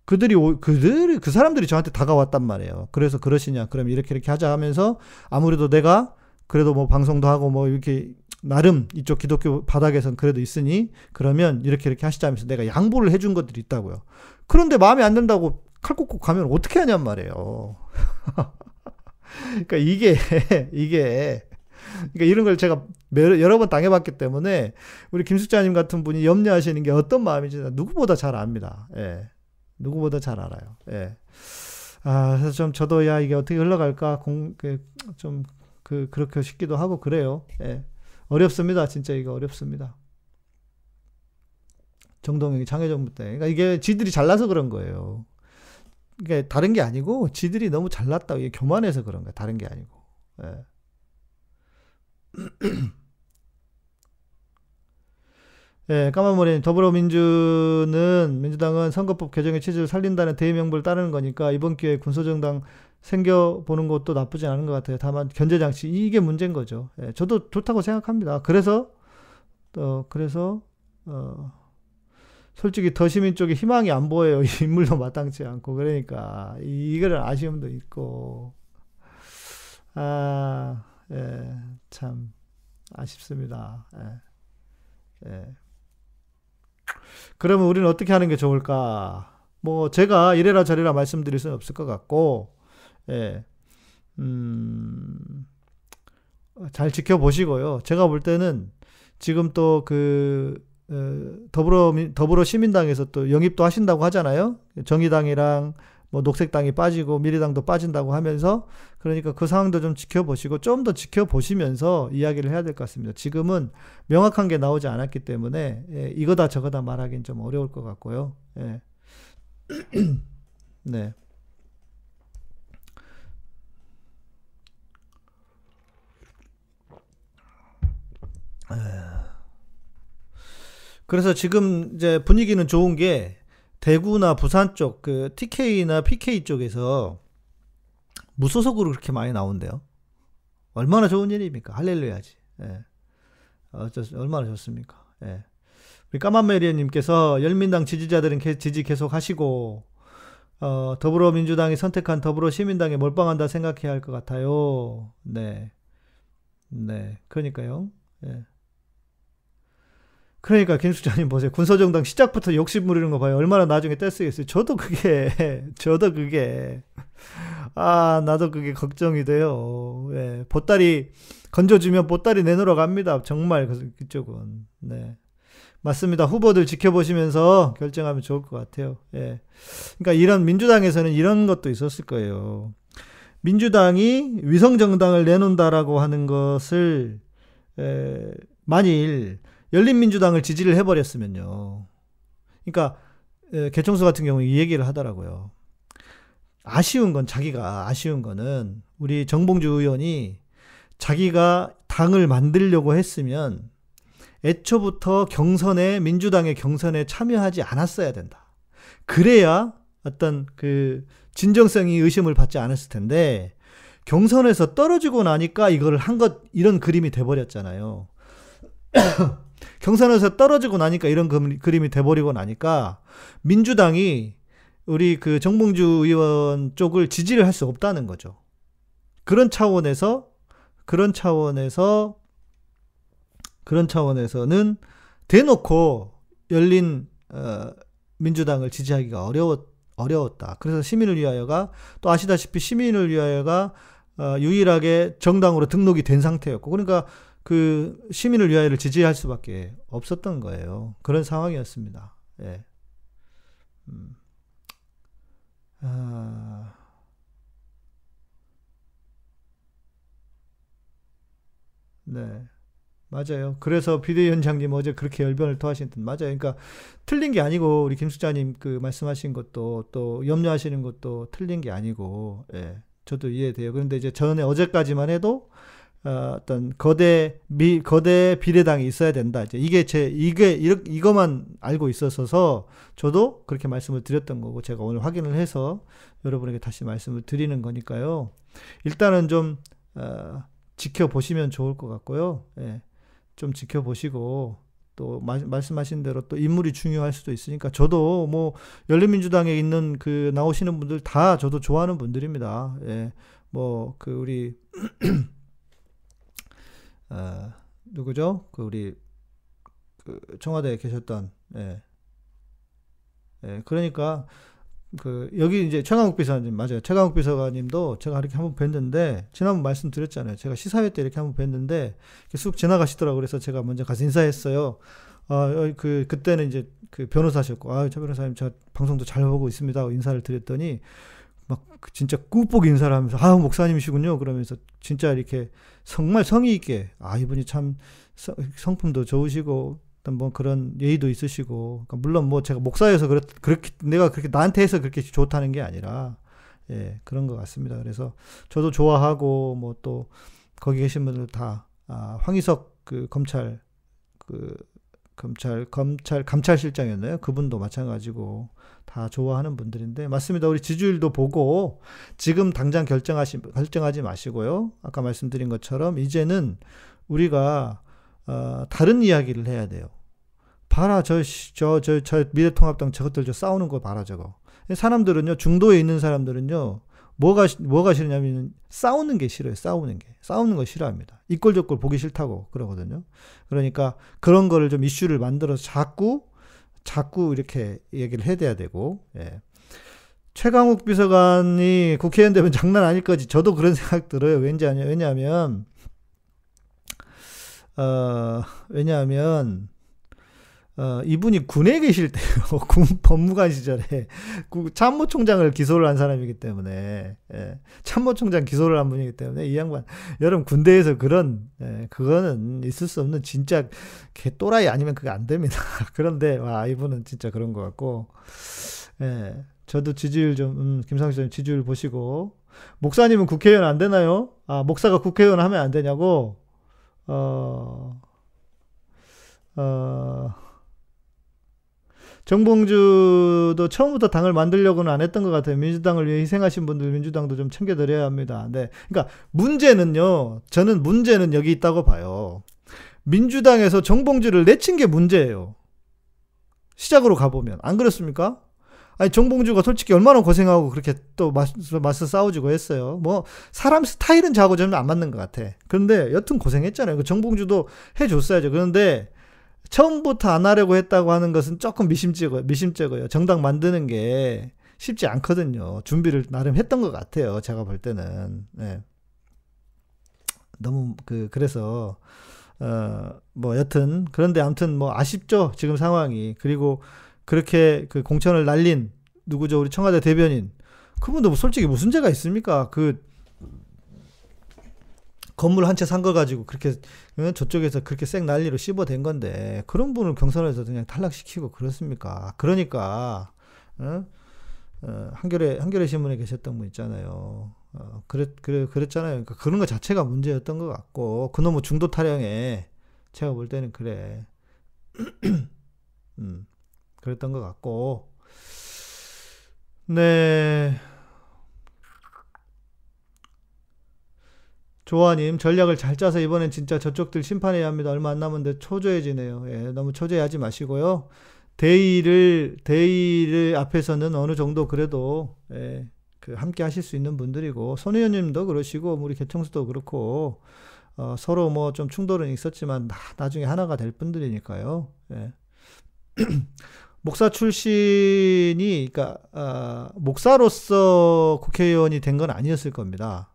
그들이 그들이 그 사람들이 저한테 다가왔단 말이에요. 그래서 그러시냐? 그럼 이렇게 이렇게 하자 하면서 아무래도 내가 그래도 뭐 방송도 하고 뭐 이렇게 나름 이쪽 기독교 바닥에선 그래도 있으니 그러면 이렇게 이렇게 하시자면서 내가 양보를 해준 것들이 있다고요. 그런데 마음에 안 든다고 칼 꽂고 가면 어떻게 하냔 말이에요. [laughs] 그러니까 이게 [laughs] 이게 그러니까 이런 걸 제가 여러 번 당해봤기 때문에 우리 김숙자님 같은 분이 염려하시는 게 어떤 마음인지 누구보다 잘 압니다. 예. 누구보다 잘 알아요. 예. 아, 그래서 좀 저도 야, 이게 어떻게 흘러갈까, 공, 그, 좀, 그, 그렇게 싶기도 하고 그래요. 예. 어렵습니다. 진짜 이거 어렵습니다. 정동영이 장애정부 때. 그러니까 이게 지들이 잘나서 그런 거예요. 그러니까 다른 게 아니고 지들이 너무 잘났다고 이게 교만해서 그런 거야. 다른 게 아니고. 예. [clears throat] 예, 까만머리 더불어민주는 민주당은 선거법 개정의 취지를 살린다는 대의 명분을 따르는 거니까 이번 기회에 군소정당 생겨보는 것도 나쁘지 않은 것 같아요. 다만 견제장치 이게 문제인 거죠. 예, 저도 좋다고 생각합니다. 그래서 어 그래서 어 솔직히 더 시민 쪽에 희망이 안 보여요. [laughs] 인물도 마땅치 않고 그러니까 이거는 아쉬움도 있고 아 예, 참 아쉽습니다. 예. 예. 그러면 우리는 어떻게 하는 게 좋을까? 뭐 제가 이래라 저래라 말씀드릴 수는 없을 것 같고, 예, 음, 잘 지켜보시고요. 제가 볼 때는 지금 또그 어, 더불어 더불어 시민당에서 또 영입도 하신다고 하잖아요. 정의당이랑 뭐 녹색당이 빠지고 미래당도 빠진다고 하면서 그러니까 그 상황도 좀 지켜보시고 좀 더 지켜보시면서 이야기를 해야 될 것 같습니다. 지금은 명확한 게 나오지 않았기 때문에 예, 이거다 저거다 말하기는 좀 어려울 것 같고요. 예. [clears throat] 네. 그래서 지금 이제 분위기는 좋은 게 대구나 부산 쪽, 그 TK나 PK 쪽에서 무소속으로 그렇게 많이 나온대요. 얼마나 좋은 일입니까? 할렐루야지. 예. 어쩌, 얼마나 좋습니까? 예. 우리 까만메리님께서 열민당 지지자들은 개, 지지 계속 하시고, 어, 더불어민주당이 선택한 더불어시민당에 몰빵한다 생각해야 할 것 같아요. 네. 네. 그러니까요. 예. 그러니까 김숙자님 보세요. 군소정당 시작부터 욕심 부리는 거 봐요. 얼마나 나중에 떼쓰겠어요. 저도 그게, [laughs] 저도 그게, 아, 나도 그게 걱정이 돼요. 예, 보따리 건져주면 보따리 내놓으러 갑니다. 정말 그, 그쪽은. 네. 맞습니다. 후보들 지켜보시면서 결정하면 좋을 것 같아요. 예. 그러니까 이런 민주당에서는 이런 것도 있었을 거예요. 민주당이 위성 정당을 내놓는다라고 하는 것을 에, 만일 열린민주당을 지지를 해버렸으면요. 그러니까 에, 개청소 같은 경우 이 얘기를 하더라고요. 아쉬운 건 자기가 아쉬운 거는 우리 정봉주 의원이 자기가 당을 만들려고 했으면 애초부터 경선에 민주당의 경선에 참여하지 않았어야 된다. 그래야 어떤 그 진정성이 의심을 받지 않았을 텐데 경선에서 떨어지고 나니까 이걸 한 것 이런 그림이 돼 버렸잖아요. 경선에서 떨어지고 나니까 이런 그림이 돼 버리고 나니까 민주당이 우리 그 정봉주 의원 쪽을 지지를 할 수 없다는 거죠. 그런 차원에서 그런 차원에서 그런 차원에서는 대놓고 열린 어, 민주당을 지지하기가 어려웠 어려웠다. 그래서 시민을 위하여가 또 아시다시피 시민을 위하여가 어, 유일하게 정당으로 등록이 된 상태였고 그러니까 그 시민을 위하여를 지지할 수밖에 없었던 거예요. 그런 상황이었습니다. 예. 음. 아. 네. 맞아요. 그래서 비대위원장님 어제 그렇게 열변을 토하신 듯 맞아요. 그러니까 틀린 게 아니고 우리 김숙자님 그 말씀하신 것도 또 염려하시는 것도 틀린 게 아니고 예. 저도 이해돼요. 그런데 이제 전에 어제까지만 해도 어, 어떤 거대 미 거대 비례당이 있어야 된다. 이제 이게 제 이게 이렇게 이거만 알고 있었어서 저도 그렇게 말씀을 드렸던 거고 제가 오늘 확인을 해서 여러분에게 다시 말씀을 드리는 거니까요. 일단은 좀 어, 지켜보시면 좋을 것 같고요. 예. 좀 지켜보시고 또 마, 말씀하신 대로 또 인물이 중요할 수도 있으니까 저도 뭐 열린민주당에 있는 그 나오시는 분들 다 저도 좋아하는 분들입니다. 예. 뭐 그 우리 [clears throat] 어, 누구죠? 그 우리 그 청와대에 계셨던 예. 예. 그러니까 그 여기 이제 최강욱 비서관님 맞아요. 최강욱 비서관님도 제가 이렇게 한번 뵀는데 지난번 말씀드렸잖아요. 제가 시사회 때 이렇게 한번 뵀는데 쑥 지나가시더라고 그래서 제가 먼저 가서 인사했어요. 아, 그 그때는 이제 그 변호사셨고 아, 저 변호사님 저 방송도 잘 보고 있습니다. 하고 인사를 드렸더니 막 진짜 꾹꾹 인사를 하면서 아, 목사님이시군요. 그러면서 진짜 이렇게 정말 성의 있게 아, 이분이 참 성품도 좋으시고 뭐 그런 예의도 있으시고 그러니까 물론 뭐 제가 목사여서 그렇, 그렇게 내가 그렇게 나한테 해서 그렇게 좋다는 게 아니라 예 그런 것 같습니다. 그래서 저도 좋아하고 뭐 또 거기 계신 분들 다 아, 황희석 그 검찰 그 검찰 검찰 감찰실장이었나요? 그분도 마찬가지고 다 좋아하는 분들인데 맞습니다. 우리 지주일도 보고 지금 당장 결정하시 결정하지 마시고요. 아까 말씀드린 것처럼 이제는 우리가 어, 다른 이야기를 해야 돼요. 봐라, 저, 저, 저, 저 미래통합당 저것들 저 싸우는 거 봐라, 저거. 사람들은요, 중도에 있는 사람들은요, 뭐가, 뭐가 싫냐면, 싸우는 게 싫어요, 싸우는 게. 싸우는 거 싫어합니다. 이꼴저꼴 보기 싫다고 그러거든요. 그러니까 그런 거를 좀 이슈를 만들어서 자꾸, 자꾸 이렇게 얘기를 해야 되고, 예. 최강욱 비서관이 국회의원 되면 장난 아닐 거지. 저도 그런 [laughs] 생각 들어요. 왠지 아니요. 왜냐하면, 어, 왜냐하면, 어, 이분이 군에 계실 때요. [laughs] 군 법무관 시절에 참모총장을 기소를 한 사람이기 때문에, 예, 참모총장 기소를 한 분이기 때문에 이 양반, 여러분 군대에서 그런, 예, 그거는 있을 수 없는 진짜 개 또라이 아니면 그게 안 됩니다. [laughs] 그런데, 와, 이분은 진짜 그런 것 같고, 예, 저도 지지율 좀, 음, 김상수 님 지지율 보시고, 목사님은 국회의원 안 되나요? 아, 목사가 국회의원 하면 안 되냐고? 어, 어, 정봉주도 처음부터 당을 만들려고는 안 했던 것 같아요. 민주당을 위해 희생하신 분들 민주당도 좀 챙겨드려야 합니다. 네. 그러니까 문제는요. 저는 문제는 여기 있다고 봐요. 민주당에서 정봉주를 내친 게 문제예요. 시작으로 가보면. 안 그렇습니까? 아니 정봉주가 솔직히 얼마나 고생하고 그렇게 또 맞서, 맞서 싸우지고 했어요. 뭐 사람 스타일은 저하고 저는 안 맞는 것 같아. 그런데 여튼 고생했잖아요. 그 정봉주도 해줬어야죠. 그런데 처음부터 안 하려고 했다고 하는 것은 조금 미심쩍어요. 미심쩍어요. 정당 만드는 게 쉽지 않거든요. 준비를 나름 했던 것 같아요. 제가 볼 때는. 네. 너무 그 그래서 어 뭐 여튼 그런데 아무튼 뭐 아쉽죠. 지금 상황이. 그리고 그렇게 그 공천을 날린 누구죠? 우리 청와대 대변인. 그분도 뭐 솔직히 무슨 죄가 있습니까? 그 건물 한 채 산 거 가지고 그렇게 저쪽에서 그렇게 쌩 난리로 씹어댄 건데 그런 분을 경선에서 그냥 탈락시키고 그렇습니까? 그러니까 어? 어, 한겨레 한겨레 신문에 계셨던 분 있잖아요. 어, 그랬 그래 그랬잖아요. 그러니까 그런 거 자체가 문제였던 것 같고 그놈의 중도 타령에 제가 볼 때는 그래. [clears throat] 음, 그랬던 것 같고 네. 조아님 전략을 잘 짜서 이번엔 진짜 저쪽들 심판해야 합니다. 얼마 안 남은데 초조해지네요. 예, 너무 초조해하지 마시고요. 대의를 대의를 앞에서는 어느 정도 그래도 예, 그 함께 하실 수 있는 분들이고 손 의원님도 그러시고 우리 개청수도 그렇고 어, 서로 뭐 좀 충돌은 있었지만 나, 나중에 하나가 될 분들이니까요. 예. [clears throat] 목사 출신이 그러니까 아, 목사로서 국회의원이 된 건 아니었을 겁니다.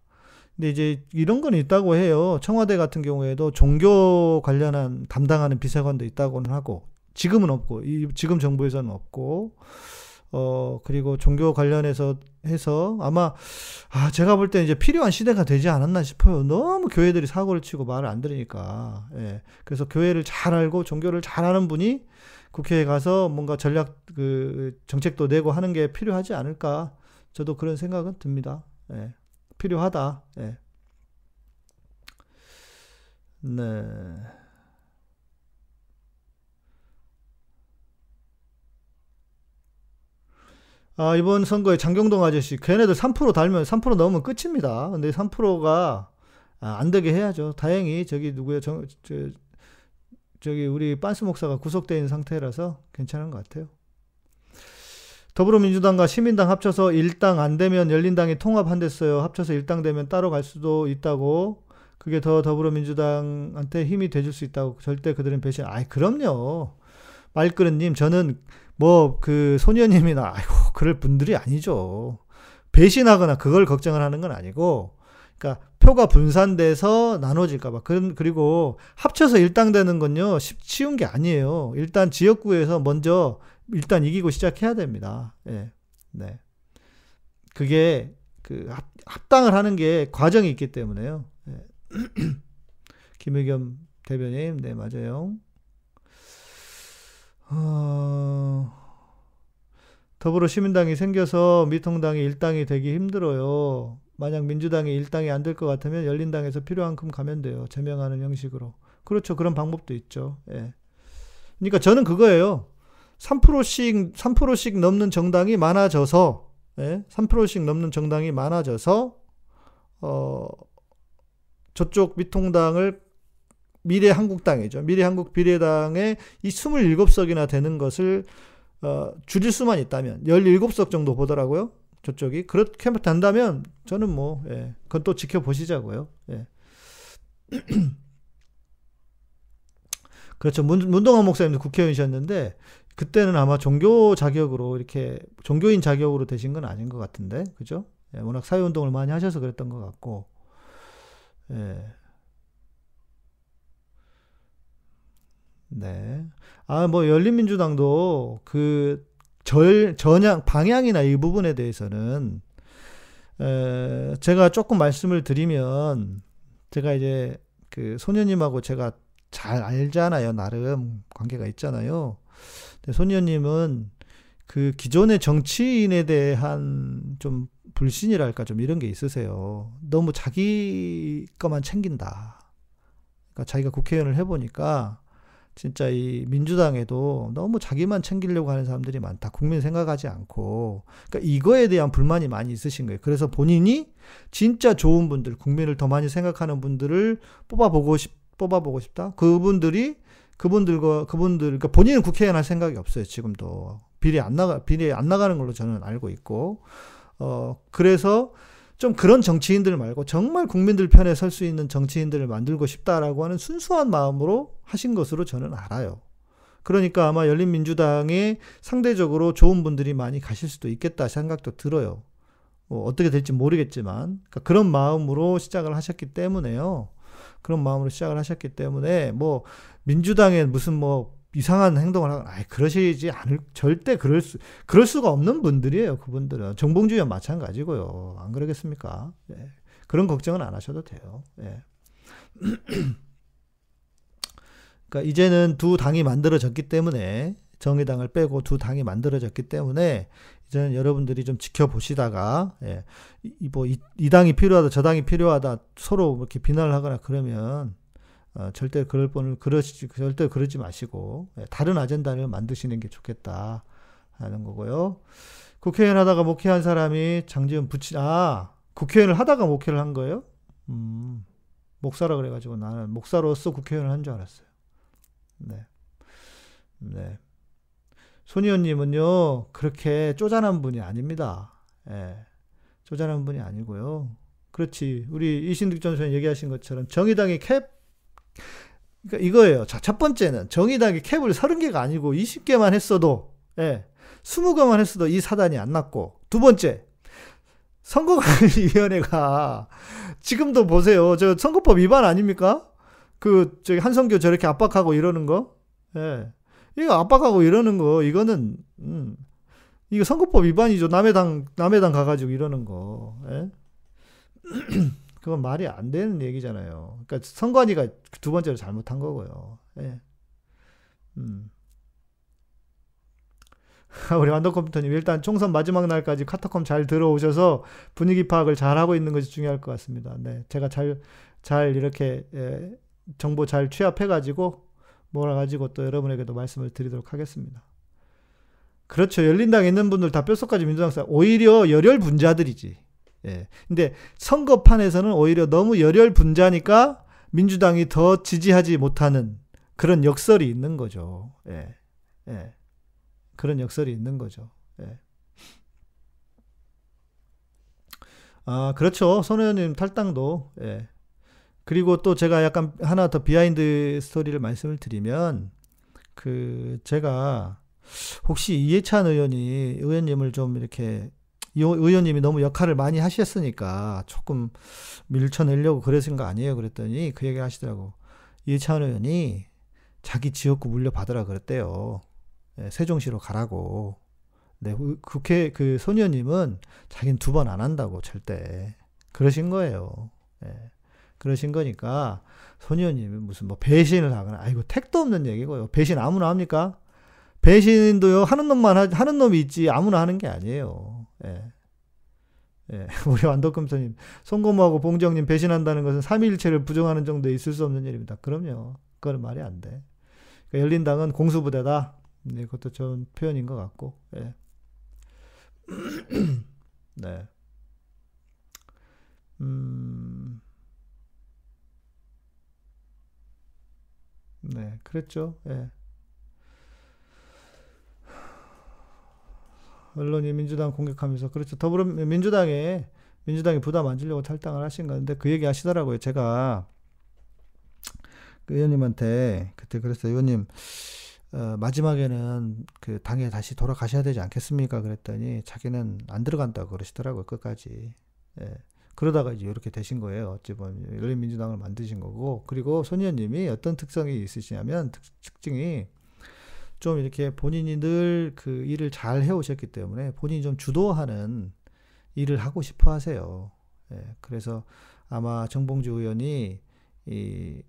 근데 이제 이런 건 있다고 해요. 청와대 같은 경우에도 종교 관련한 담당하는 비서관도 있다고는 하고 지금은 없고 이 지금 정부에서는 없고 어 그리고 종교 관련해서 해서 아마 아 제가 볼 때 이제 필요한 시대가 되지 않았나 싶어요. 너무 교회들이 사고를 치고 말을 안 들으니까. 예. 그래서 교회를 잘 알고 종교를 잘 아는 분이 국회에 가서 뭔가 전략 그 정책도 내고 하는 게 필요하지 않을까. 저도 그런 생각은 듭니다. 예. 필요하다. 예. 네. 아, 이번 선거에 장경동 아저씨, 걔네들 3% 달면 3% 넘으면 끝입니다. 근데 3%가 아, 안 되게 해야죠. 다행히 저기 누구야, 저, 저, 저기 우리 빤스 목사가 구속되어 있는 상태라서 괜찮은 것 같아요. 더불어민주당과 시민당 합쳐서 일당 안 되면 열린당이 통합한댔어요. 합쳐서 일당 되면 따로 갈 수도 있다고. 그게 더 더불어민주당한테 힘이 돼줄 수 있다고. 절대 그들은 배신. 아이, 그럼요. 말그릇님, 저는 뭐 그 소녀님이나 아이고 그럴 분들이 아니죠. 배신하거나 그걸 걱정을 하는 건 아니고, 그러니까 표가 분산돼서 나눠질까봐. 그리고 합쳐서 일당 되는 건요 쉬운 게 아니에요. 일단 지역구에서 먼저 일단 이기고 시작해야 됩니다. 예, 네. 그게 그 합, 합당을 하는 게 과정이 있기 때문에요. 예. [clears throat] 김의겸 대변인, 네 맞아요. 어... 더불어 시민당이 생겨서 미통당이 일당이 되기 힘들어요. 만약 민주당이 일당이 안 될 것 같으면 열린당에서 필요한 큼 가면 돼요. 제명하는 형식으로. 그렇죠. 그런 방법도 있죠. 예. 그러니까 저는 그거예요. 3%씩 3%씩 넘는 정당이 많아져서 예? 3%씩 넘는 정당이 많아져서 어 저쪽 미통당을 미래 한국당이죠. 미래 한국 비례당에 이 27석이나 되는 것을 어, 줄일 수만 있다면 17석 정도 보더라고요. 저쪽이 그렇게 된다면 저는 뭐 예, 그건 또 지켜보시자고요. 예. [clears throat] 그렇죠. 문, 문동환 목사님도 국회의원이셨는데 그때는 아마 종교 자격으로 이렇게 종교인 자격으로 되신 건 아닌 것 같은데 그죠? 예, 워낙 사회 운동을 많이 하셔서 그랬던 것 같고 예. 네. 아, 뭐, 열린민주당도 그 절, 전향, 방향이나 이 부분에 대해서는, 에, 제가 조금 말씀을 드리면, 제가 이제 그 소녀님하고 제가 잘 알잖아요. 나름 관계가 있잖아요. 근데 소녀님은 그 기존의 정치인에 대한 좀 불신이랄까 좀 이런 게 있으세요. 너무 자기 것만 챙긴다. 그러니까 자기가 국회의원을 해보니까 진짜 이 민주당에도 너무 자기만 챙기려고 하는 사람들이 많다. 국민 생각하지 않고. 그러니까 이거에 대한 불만이 많이 있으신 거예요. 그래서 본인이 진짜 좋은 분들, 국민을 더 많이 생각하는 분들을 뽑아보고 싶, 뽑아보고 싶다. 그분들이 그분들과 그분들, 그러니까 본인은 국회의원 할 생각이 없어요. 지금도 비례 안 나가 비례 안 나가는 걸로 저는 알고 있고, 어 그래서 좀 그런 정치인들 말고 정말 국민들 편에 설 수 있는 정치인들을 만들고 싶다라고 하는 순수한 마음으로 하신 것으로 저는 알아요. 그러니까 아마 열린민주당에 상대적으로 좋은 분들이 많이 가실 수도 있겠다 생각도 들어요. 뭐 어떻게 될지 모르겠지만 그러니까 그런 마음으로 시작을 하셨기 때문에요. 그런 마음으로 시작을 하셨기 때문에 뭐 민주당에 무슨 뭐 이상한 행동을 하거나 아이 그러시지 않을 절대 그럴 수 그럴 수가 없는 분들이에요. 그분들은 정봉주와 마찬가지고요. 안 그러겠습니까? 예. 그런 걱정은 안 하셔도 돼요. 예. [clears throat] 그러니까 이제는 두 당이 만들어졌기 때문에 정의당을 빼고 두 당이 만들어졌기 때문에 이제는 여러분들이 좀 지켜보시다가 예, 이, 뭐, 이, 이 당이 필요하다 저 당이 필요하다 서로 이렇게 비난을 하거나 그러면 어, 절대 그럴 뻔을 그러시 절대 그러지 마시고 예, 다른 아젠다를 만드시는 게 좋겠다 하는 거고요. 국회의원 하다가 목회한 사람이 장지원 부친 아 국회의원을 하다가 목회를 한 거예요? 음, 목사라 그래가지고 나는 목사로서 국회의원을 한 줄 알았어요. 네. 네. 손의원님은요, 그렇게 쪼잔한 분이 아닙니다. 예. 쪼잔한 분이 아니고요. 그렇지. 우리 이신득 전선 얘기하신 것처럼 정의당의 캡, 그러니까 이거예요. 자, 첫 번째는 정의당의 캡을 30개가 아니고 20개만 했어도, 예. 20개만 했어도 이 사단이 안 났고. 두 번째, 선거관리위원회가 지금도 보세요. 저 선거법 위반 아닙니까? 그, 저기 한성교 저렇게 압박하고 이러는 거? 예. 이거 압박하고 이러는 거, 이거는, 음, 이거 선거법 위반이죠. 남의 당, 남의 당 가가지고 이러는 거. 예? [clears throat] 그건 말이 안 되는 얘기잖아요. 그러니까 선관위가 두 번째로 잘못한 거고요. 예. 음. [laughs] 우리 완도컴퓨터님 일단 총선 마지막 날까지 카타콤 잘 들어오셔서 분위기 파악을 잘 하고 있는 것이 중요할 것 같습니다. 네, 제가 잘 잘 이렇게 예, 정보 잘 취합해 가지고 몰아 가지고 또 여러분에게도 말씀을 드리도록 하겠습니다. 그렇죠. 열린당에 있는 분들 다 뼛속까지 민주당 사 오히려 열혈 분자들이지. 예. 근데 선거판에서는 오히려 너무 열혈 분자니까 민주당이 더 지지하지 못하는 그런 역설이 있는 거죠. 예. 예. 그런 역설이 있는 거죠. 예. 아, 그렇죠. 손 의원님 탈당도, 예. 그리고 또 제가 약간 하나 더 behind story를 말씀을 드리면 그 제가 혹시 이해찬 의원이 의원님을 좀 이렇게 이 의원님이 너무 역할을 많이 하셨으니까 조금 밀쳐내려고 그러신 거 아니에요? 그랬더니 그 얘기 하시더라고. 이해찬 의원이 자기 지역구 물려받으라 그랬대요. 네, 세종시로 가라고. 네, 국회 그 손 의원님은 자기는 두 번 안 한다고 절대 그러신 거예요. 네. 그러신 거니까 손의원님이 무슨 뭐 배신을 하거나 아이고 택도 없는 얘기고요. 배신 아무나 합니까? 배신도요 하는 놈만 하, 하는 놈이 있지 아무나 하는 게 아니에요. 예. 예. [laughs] 우리 완덕금손님 송고모하고 봉정님 배신한다는 것은 삼일체를 부정하는 정도에 있을 수 없는 일입니다. 그럼요. 그거는 말이 안 돼. 그러니까 열린당은 공수부대다. 네, 그것도 좋은 표현인 것 같고. 예. [clears throat] 네. 음. 네, 그랬죠. 예. 언론이 민주당 공격하면서 그렇죠. 더불어 민주당에 민주당이 부담 안 주려고 탈당을 하신 건데 그 얘기 하시더라고요. 제가 그 의원님한테 그때 그랬어요. 의원님 어, 마지막에는 그 당에 다시 돌아가셔야 되지 않겠습니까? 그랬더니 자기는 안 들어간다고 그러시더라고요. 끝까지. 예. 그러다가 이제 이렇게 되신 거예요. 어찌 보면 열린민주당을 만드신 거고 그리고 손 의원님이 어떤 특성이 있으시냐면 특, 특징이 좀 이렇게 본인이 늘 그 일을 잘 해오셨기 때문에 본인이 좀 주도하는 일을 하고 싶어 하세요. 예, 그래서 아마 정봉주 의원이 이,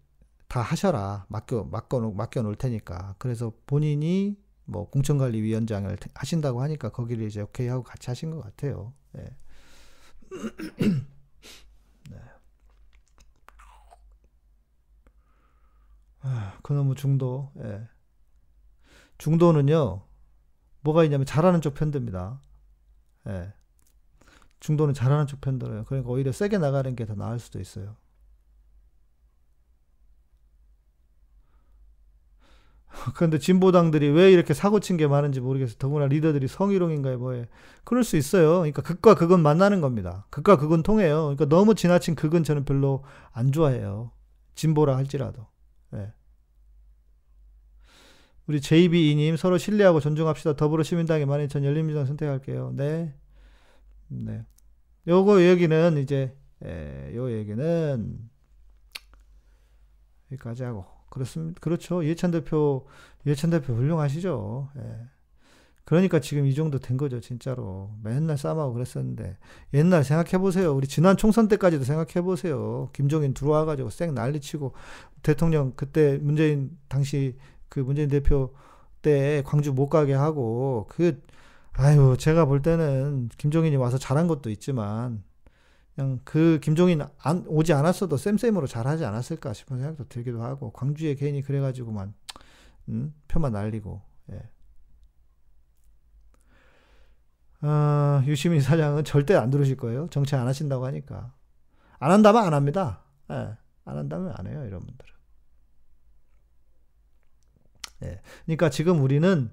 다 하셔라. 맡겨, 맡겨, 맡겨 놓을 테니까. 그래서 본인이 뭐 공천관리위원장을 하신다고 하니까 거기를 이제 오케이 하고 같이 하신 것 같아요. 예. [clears throat] 아, 그놈의 중도. 예. 중도는요, 뭐가 있냐면 잘하는 쪽 편듭니다. 예. 중도는 잘하는 쪽 편들어요. 그러니까 오히려 세게 나가는 게 더 나을 수도 있어요. [laughs] 그런데 진보당들이 왜 이렇게 사고 친 게 많은지 모르겠어요. 더구나 리더들이 성희롱인가요, 뭐에. 그럴 수 있어요. 그러니까 극과 극은 만나는 겁니다. 극과 극은 통해요. 그러니까 너무 지나친 극은 저는 별로 안 좋아해요. 진보라 할지라도. 예. 우리 JB2님 서로 신뢰하고 존중합시다. 더불어 시민당의 만인천 열린민주당 선택할게요. 네. 네. 요거 얘기는 이제 에, 요 얘기는 여기까지 하고 그렇습니다. 그렇죠. 이해찬 대표 이해찬 대표 훌륭하시죠. 예. 그러니까 지금 이 정도 된 거죠, 진짜로. 맨날 싸움하고 그랬었는데. 옛날 생각해보세요. 우리 지난 총선 때까지도 생각해보세요. 김종인 들어와가지고 쌩 난리치고, 대통령, 그때 문재인, 당시 그 문재인 대표 때 광주 못 가게 하고, 그, 아유, 제가 볼 때는 김종인이 와서 잘한 것도 있지만, 그냥 그 김종인 안, 오지 않았어도 쌤쌤으로 잘하지 않았을까 싶은 생각도 들기도 하고, 광주에 괜히 그래가지고만, 음, 표만 날리고, 예. 어, 유시민 사장은 절대 안 들으실 거예요. 정치 안 하신다고 하니까. 안 한다면 안 합니다. 예, 안 한다면 안 해요, 이런 분들은. 예, 그러니까 지금 우리는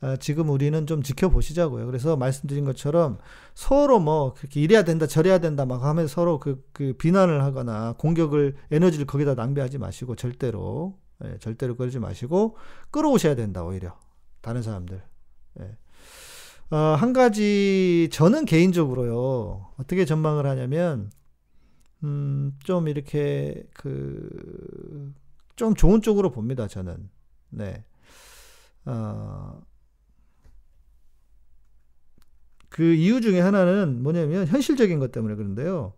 어, 지금 우리는 좀 지켜보시자고요. 그래서 말씀드린 것처럼 서로 뭐 그렇게 이래야 된다, 저래야 된다 막 하면서 서로 그, 그 비난을 하거나 공격을 에너지를 거기다 낭비하지 마시고 절대로 예, 절대로 그러지 마시고 끌어오셔야 된다 오히려 다른 사람들. 예. 어, 한 가지 저는 개인적으로요 어떻게 전망을 하냐면 음, 좀 이렇게 그 좀 좋은 쪽으로 봅니다 저는 네. 어, 그 이유 중에 하나는 뭐냐면 현실적인 것 때문에 그런데요.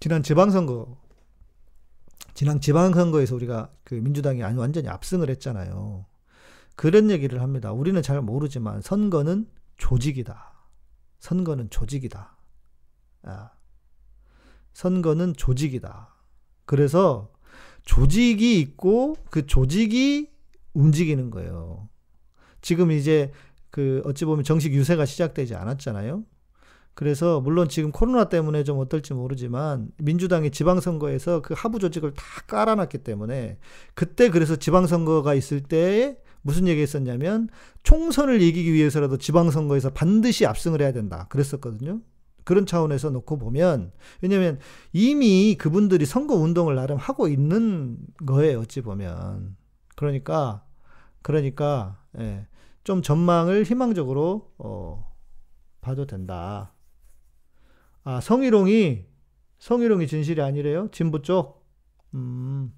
지난 지방선거, 지난 지방선거에서 우리가 그 민주당이 완전히 압승을 했잖아요. 그런 얘기를 합니다. 우리는 잘 모르지만 선거는 조직이다. 선거는 조직이다. 아, 선거는 조직이다. 그래서 조직이 있고 그 조직이 움직이는 거예요. 지금 이제 그 어찌 보면 정식 유세가 시작되지 않았잖아요. 그래서 물론 지금 코로나 때문에 좀 어떨지 모르지만 민주당이 지방선거에서 그 하부 조직을 다 깔아놨기 때문에 그때 그래서 지방선거가 있을 때 무슨 얘기 했었냐면 총선을 이기기 위해서라도 지방선거에서 반드시 압승을 해야 된다. 그랬었거든요. 그런 차원에서 놓고 보면 왜냐면 이미 그분들이 선거 운동을 나름 하고 있는 거예요. 어찌 보면. 그러니까 그러니까 예, 좀 전망을 희망적으로 어, 봐도 된다. 아 성희롱이 성희롱이 진실이 아니래요? 진보 쪽. 음.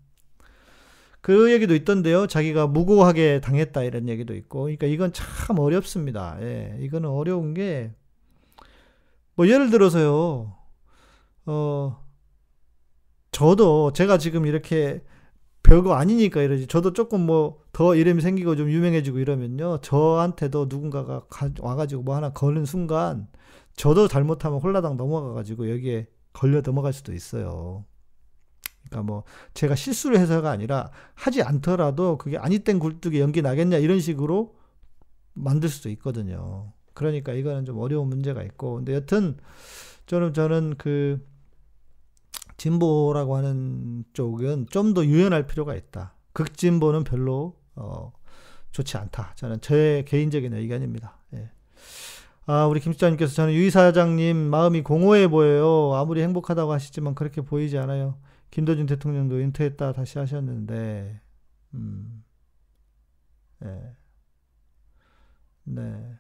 그 얘기도 있던데요. 자기가 무고하게 당했다 이런 얘기도 있고. 그러니까 이건 참 어렵습니다. 예. 이거는 어려운 게, 뭐 예를 들어서요. 어, 저도 제가 지금 이렇게 별거 아니니까 이러지. 저도 조금 뭐 더 이름이 생기고 좀 유명해지고 이러면요. 저한테도 누군가가 가, 와가지고 뭐 하나 거는 순간 저도 잘못하면 홀라당 넘어가가지고 여기에 걸려 넘어갈 수도 있어요. 그러니까 뭐 제가 실수를 해서가 아니라 하지 않더라도 그게 아니 땐 굴뚝에 연기 나겠냐 이런 식으로 만들 수도 있거든요. 그러니까 이거는 좀 어려운 문제가 있고 근데 여튼 저는 저는 그 진보라고 하는 쪽은 좀 더 유연할 필요가 있다. 극진보는 별로 어 좋지 않다. 저는 제 개인적인 의견입니다. 예. 아, 우리 김수장님께서 저는 유 이사장님 마음이 공허해 보여요. 아무리 행복하다고 하시지만 그렇게 보이지 않아요. 김대중 대통령도 은퇴했다 다시 하셨는데, 음, 네. 네.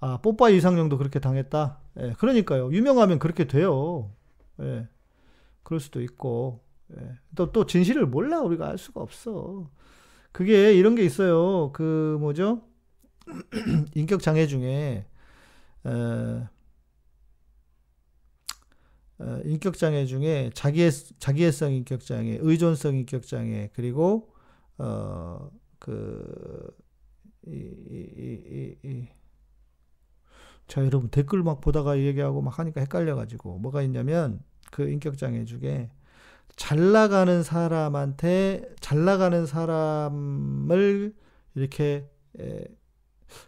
아, 뽀빠이 이상형도 그렇게 당했다? 예, 그러니까요. 유명하면 그렇게 돼요. 예, 그럴 수도 있고. 예. 또, 또 진실을 몰라. 우리가 알 수가 없어. 그게 이런 게 있어요. 그, 뭐죠? [clears throat] 인격장애 중에, 에, 어, 인격장애 중에 자기애, 자기애성 인격장애, 의존성 인격장애, 그리고, 어, 그, 이, 이, 이, 이, 자, 여러분 댓글 막 보다가 얘기하고 막 하니까 헷갈려가지고, 뭐가 있냐면, 그 인격장애 중에, 잘 나가는 사람한테, 잘 나가는 사람을 이렇게, 에,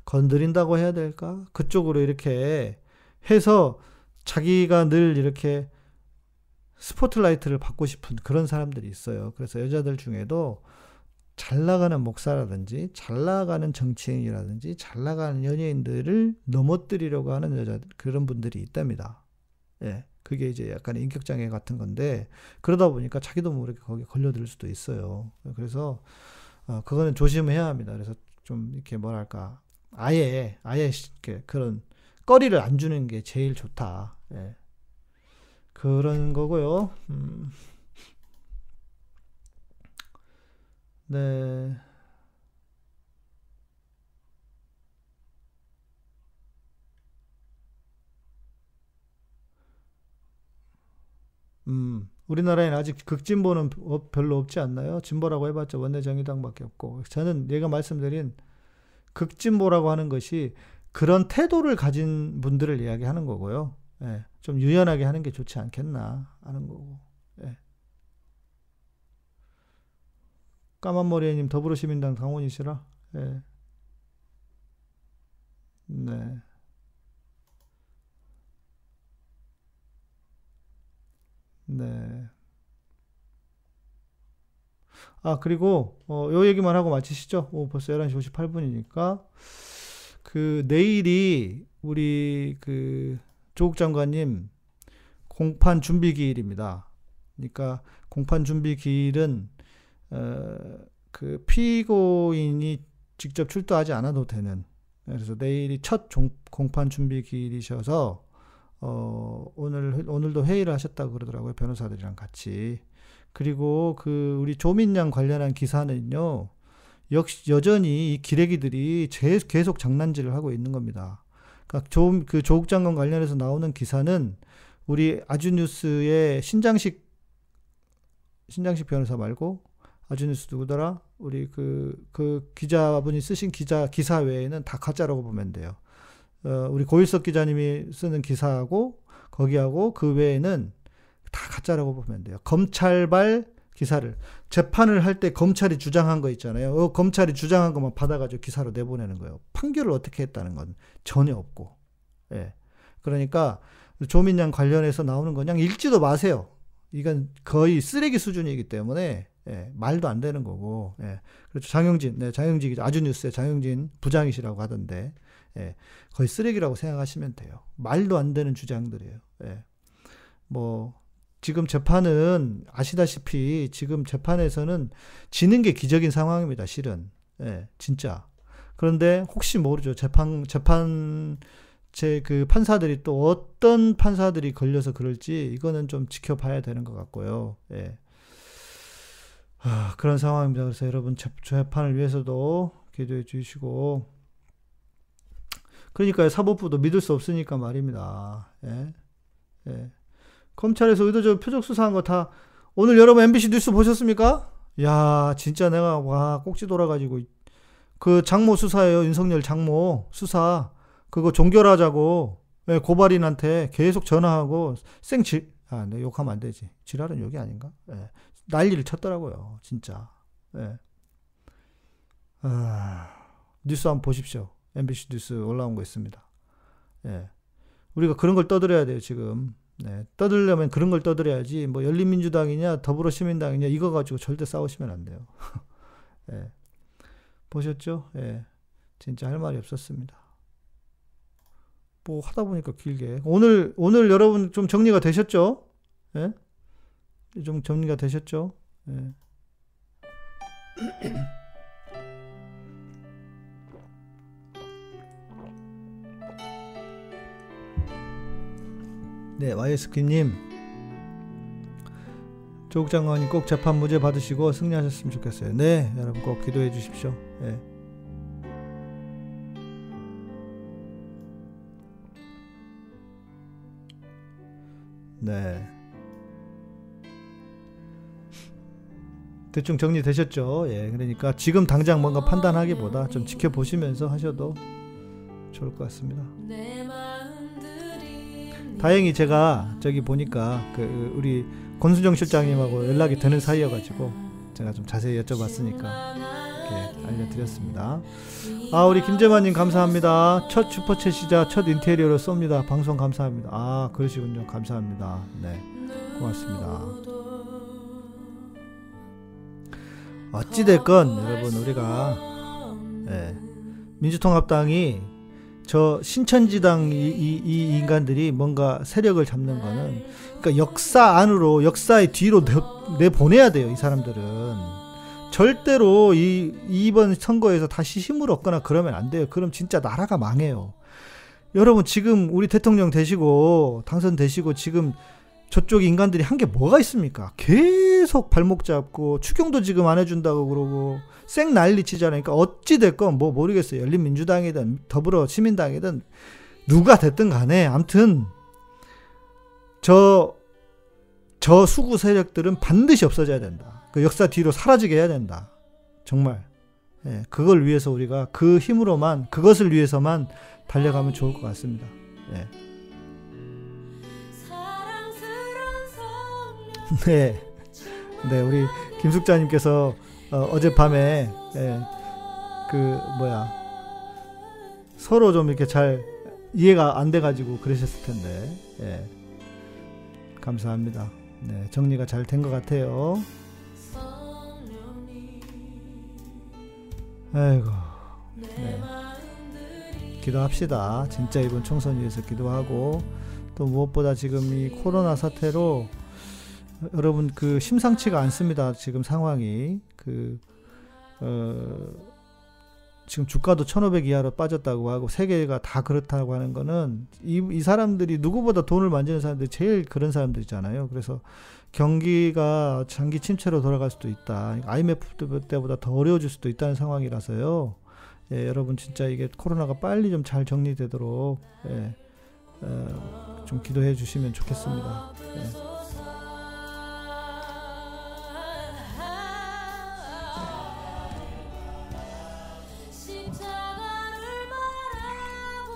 건드린다고 해야 될까? 그쪽으로 이렇게 해서 자기가 늘 이렇게 스포트라이트를 받고 싶은 그런 사람들이 있어요. 그래서 여자들 중에도 잘 나가는 목사라든지 잘 나가는 정치인이라든지 잘 나가는 연예인들을 넘어뜨리려고 하는 여자 그런 분들이 있답니다. 예. 그게 이제 약간 인격 장애 같은 건데 그러다 보니까 자기도 모르게 거기에 걸려들 수도 있어요. 그래서 어, 그거는 조심해야 합니다. 그래서 좀 이렇게 뭐랄까 아예 아예 이렇게 그런 거리를 안 주는 게 제일 좋다. 예. 그런 거고요. 음. 네. 음, 우리나라에는 아직 극진보는 별로 없지 않나요? 진보라고 해봤자 원내정의당밖에 없고. 저는 얘가 말씀드린 극진보라고 하는 것이 그런 태도를 가진 분들을 이야기하는 거고요. 예, 좀 유연하게 하는 게 좋지 않겠나 하는 거고. 예. 까만머리님 더불어시민당 당원이시라. 예. 네. 네. 아, 그리고, 어, 요 얘기만 하고 마치시죠? 오, 벌써 11시 58분이니까. 그, 내일이 우리 그, 조국 장관님 공판 준비 기일입니다. 그러니까 공판 준비 기일은, 어, 그 피고인이 직접 출두하지 않아도 되는, 그래서 내일이 첫 종, 공판 준비 기일이셔서, 어, 오늘, 오늘도 회의를 하셨다고 그러더라고요. 변호사들이랑 같이. 그리고 그 우리 조민양 관련한 기사는요. 역시 여전히 이 기레기들이 계속 장난질을 하고 있는 겁니다. 그러니까 조, 그 조국 장관 관련해서 나오는 기사는 우리 아주뉴스의 신장식 신장식 변호사 말고 아주뉴스 누구더라? 우리 그, 그 기자분이 쓰신 기자, 기사 외에는 다 가짜라고 보면 돼요. 어, 우리 고일석 기자님이 쓰는 기사하고 거기하고 그 외에는 다 가짜라고 보면 돼요. 검찰발 기사를 재판을 할 때 검찰이 주장한 거 있잖아요. 어, 검찰이 주장한 것만 받아가지고 기사로 내보내는 거예요. 판결을 어떻게 했다는 건 전혀 없고. 예. 그러니까 조민양 관련해서 나오는 건 그냥 읽지도 마세요. 이건 거의 쓰레기 수준이기 때문에 예, 말도 안 되는 거고. 예. 그렇죠. 장영진, 네, 장영진 아주뉴스의 장영진 부장이시라고 하던데. 예, 거의 쓰레기라고 생각하시면 돼요. 말도 안 되는 주장들이에요. 예. 뭐 지금 재판은 아시다시피 지금 재판에서는 지는 게 기적인 상황입니다. 실은 예, 진짜. 그런데 혹시 모르죠. 재판 재판 제 그 판사들이 또 어떤 판사들이 걸려서 그럴지 이거는 좀 지켜봐야 되는 것 같고요. 예. 아, 그런 상황입니다. 그래서 여러분 재판을 위해서도 기도해 주시고 그러니까 사법부도 믿을 수 없으니까 말입니다. 예. 예. 검찰에서 의도적으로 표적 수사한 거 다 오늘 여러분 MBC 뉴스 보셨습니까? 야, 진짜 내가 와 꼭지 돌아가지고 그 장모 수사예요. 윤석열 장모 수사 그거 종결하자고 예, 고발인한테 계속 전화하고 생지 아, 내 욕하면 안 되지. 지랄은 욕이 아닌가? 예. 난리를 쳤더라고요. 진짜. 예. 아, 뉴스 한번 보십시오. MBC 뉴스 올라온 거 있습니다. 예. 우리가 그런 걸 떠들어야 돼요, 지금. 네. 떠들려면 그런 걸 떠들어야지, 뭐, 열린민주당이냐, 더불어시민당이냐, 이거 가지고 절대 싸우시면 안 돼요. [laughs] 예. 보셨죠? 예. 진짜 할 말이 없었습니다. 뭐, 하다 보니까 길게. 오늘, 오늘 여러분 좀 정리가 되셨죠? 예? 좀 정리가 되셨죠? 예. [clears throat] 네, YSK님. 조국 장관이 꼭 재판 무죄 받으시고 승리하셨으면 좋겠어요. 네, 여러분 꼭 기도해 주십시오. 네. 대충 정리되셨죠? 예, 그러니까 지금 당장 뭔가 판단하기보다 좀 지켜보시면서 하셔도 좋을 것 같습니다. 다행히 제가 저기 보니까 그 우리 권수정 실장님하고 연락이 되는 사이여가지고 제가 좀 자세히 여쭤봤으니까 이렇게 알려드렸습니다. 아 우리 김재만님 감사합니다. 첫 슈퍼챗이자 첫 인테리어로 쏩니다. 방송 감사합니다. 아 그러시군요. 감사합니다. 네 고맙습니다. 어찌됐건 여러분 우리가 네, 민주통합당이 저 신천지당 이, 이, 이 인간들이 뭔가 세력을 잡는 거는 그러니까 역사 안으로 역사의 뒤로 내, 보내야 돼요 이 사람들은. 절대로 이 이번 선거에서 다시 힘을 얻거나 그러면 안 돼요. 그럼 진짜 나라가 망해요. 여러분 지금 우리 대통령 되시고 당선되시고 지금 저쪽 인간들이 한 게 뭐가 있습니까? 계속 발목 잡고 추경도 지금 안 해준다고 그러고 쌩 난리 치잖아요. 그러니까 어찌 됐건 뭐 모르겠어요. 열린민주당이든 더불어 시민당이든 누가 됐든 간에 암튼 저, 저 수구 세력들은 반드시 없어져야 된다. 그 역사 뒤로 사라지게 해야 된다. 정말. 예, 그걸 위해서 우리가 그 힘으로만, 그것을 위해서만 달려가면 좋을 것 같습니다. 예. [laughs] 네. 네, 우리 김숙자님께서 어, 젯밤에 예, 그 뭐야 서로 좀 이렇게 잘 이해가 안 돼가지고 그러셨을 텐데 예. 감사합니다. 네, 정리가 잘 된 것 같아요. 아이고, 네. 기도합시다. 진짜 이번 총선 위해서 기도하고 또 무엇보다 지금 이 코로나 사태로 여러분 그 심상치가 않습니다. 지금 상황이 그 어, 지금 주가도 1,500 이하로 빠졌다고 하고 세계가 다 그렇다고 하는 거는 이, 이 사람들이 누구보다 돈을 만지는 사람들이 제일 그런 사람들이잖아요. 그래서 경기가 장기 침체로 돌아갈 수도 있다. IMF 때보다 더 어려워질 수도 있다는 상황이라서요. 예, 여러분 진짜 이게 코로나가 빨리 좀 잘 정리되도록 예, 어, 좀 기도해 주시면 좋겠습니다. 예.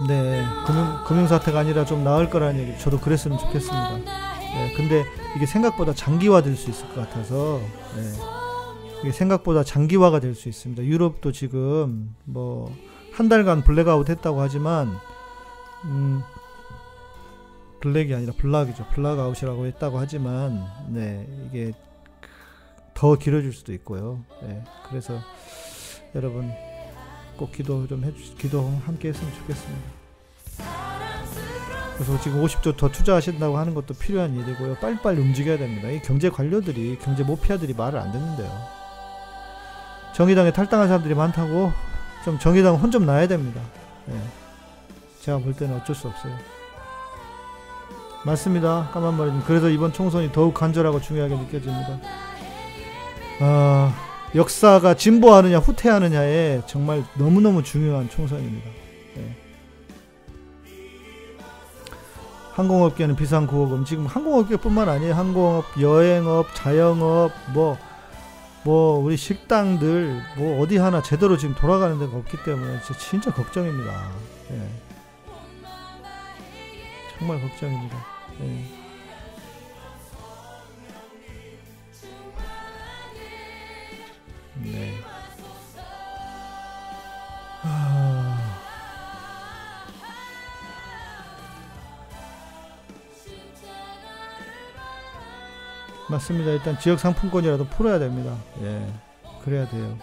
네, 금융, 금융사태가 아니라 좀 나을 거라는 얘기, 저도 그랬으면 좋겠습니다. 네, 근데 이게 생각보다 장기화 될 수 있을 것 같아서, 네, 이게 생각보다 장기화가 될 수 있습니다. 유럽도 지금 뭐, 한 달간 블랙아웃 했다고 하지만, 음, black이 아니라 block이죠. block out이라고 했다고 하지만, 네, 이게 더 길어질 수도 있고요. 네, 그래서 여러분, 꼭 기도 좀 해주 기도 함께 했으면 좋겠습니다. 그래서 지금 50조 더 투자하신다고 하는 것도 필요한 일이고요. 빨리빨리 움직여야 됩니다. 이 경제 관료들이 경제 모피아들이 말을 안 듣는데요. 정의당에 탈당한 사람들이 많다고 좀 정의당 혼 좀 나야 됩니다. 네. 제가 볼 때는 어쩔 수 없어요. 맞습니다. 까만 머리님. 그래서 이번 총선이 더욱 간절하고 중요하게 느껴집니다. 아. 역사가 진보하느냐 후퇴하느냐에 정말 너무너무 중요한 총선입니다. 네. 항공업계는 비상구호금 지금 항공업계뿐만 아니에요. 항공업, 여행업, 자영업 뭐뭐 우리 식당들 뭐 어디 하나 제대로 지금 돌아가는 데가 없기 때문에 진짜, 진짜 걱정입니다. 네. 정말 걱정입니다. 네. 네. 아... 맞습니다. 일단 지역 상품권이라도 풀어야 됩니다. 예. 그래야 돼요.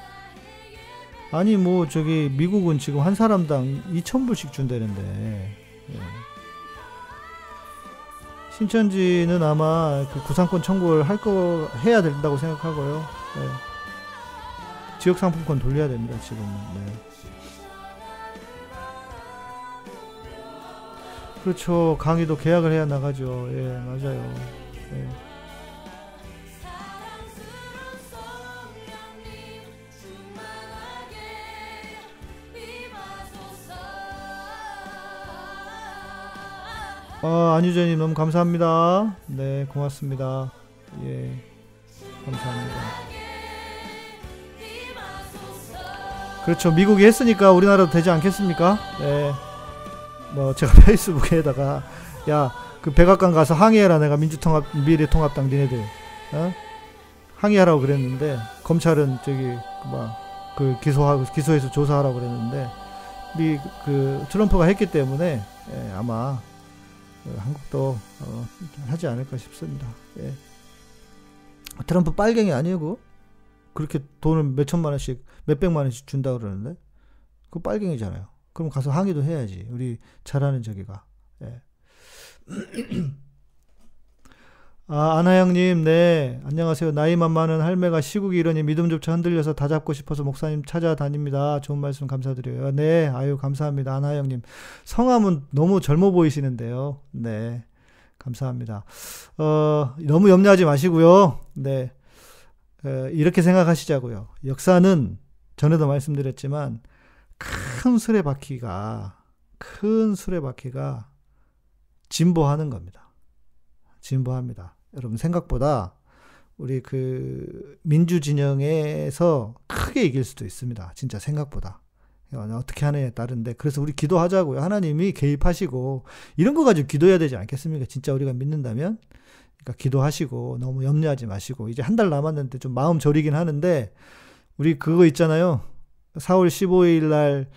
아니 뭐 저기 미국은 지금 한 사람당 2,000불씩 준다는데. 예. 신천지는 아마 그 구상권 청구를 할 거 해야 된다고 생각하고요. 예. 지역 상품권 돌려야 됩니다. 지금은. 네. 그렇죠. 강의도 계약을 해야 나가죠. 예, 맞아요. 예. 아, 안유재님 너무 감사합니다. 네, 고맙습니다. 예, 감사합니다. 그렇죠. 미국이 했으니까 우리나라도 되지 않겠습니까? 네. 뭐 제가 [laughs] 페이스북에다가 야 그 백악관 가서 항의해라 내가 민주통합 미래통합당 니네들 어? 항의하라고 그랬는데 검찰은 저기 막그 기소하고 기소해서 조사하라고 그랬는데 미 그 트럼프가 했기 때문에 예, 아마 그 한국도 어, 하지 않을까 싶습니다. 예. 트럼프 빨갱이 아니고 그렇게 돈을 몇 천만 원씩 몇 백만 원씩 준다 그러는데 그 빨갱이잖아요. 그럼 가서 항의도 해야지. 우리 잘하는 저기가. 예. [clears throat] 아, 아나영님, 네. 안녕하세요. 나이만 많은 할매가 시국이 이러니 믿음조차 흔들려서 다 잡고 싶어서 목사님 찾아다닙니다. 좋은 말씀 감사드려요. 네. 아유, 감사합니다. 아나영님. 성함은 너무 젊어 보이시는데요. 네. 감사합니다. 어, 너무 염려하지 마시고요. 네. 어, 이렇게 생각하시자고요. 역사는 전에도 말씀드렸지만 큰 수레바퀴가 큰 수레바퀴가 진보하는 겁니다. 진보합니다. 여러분 생각보다 우리 그 민주 진영에서 크게 이길 수도 있습니다. 진짜 생각보다. 어떻게 하느냐에 따른데 그래서 우리 기도하자고요. 하나님이 개입하시고 이런 거 가지고 기도해야 되지 않겠습니까? 진짜 우리가 믿는다면 그러니까 기도하시고 너무 염려하지 마시고 이제 한 달 남았는데 좀 마음 졸이긴 하는데 우리 그거 있잖아요. 4월 15일 날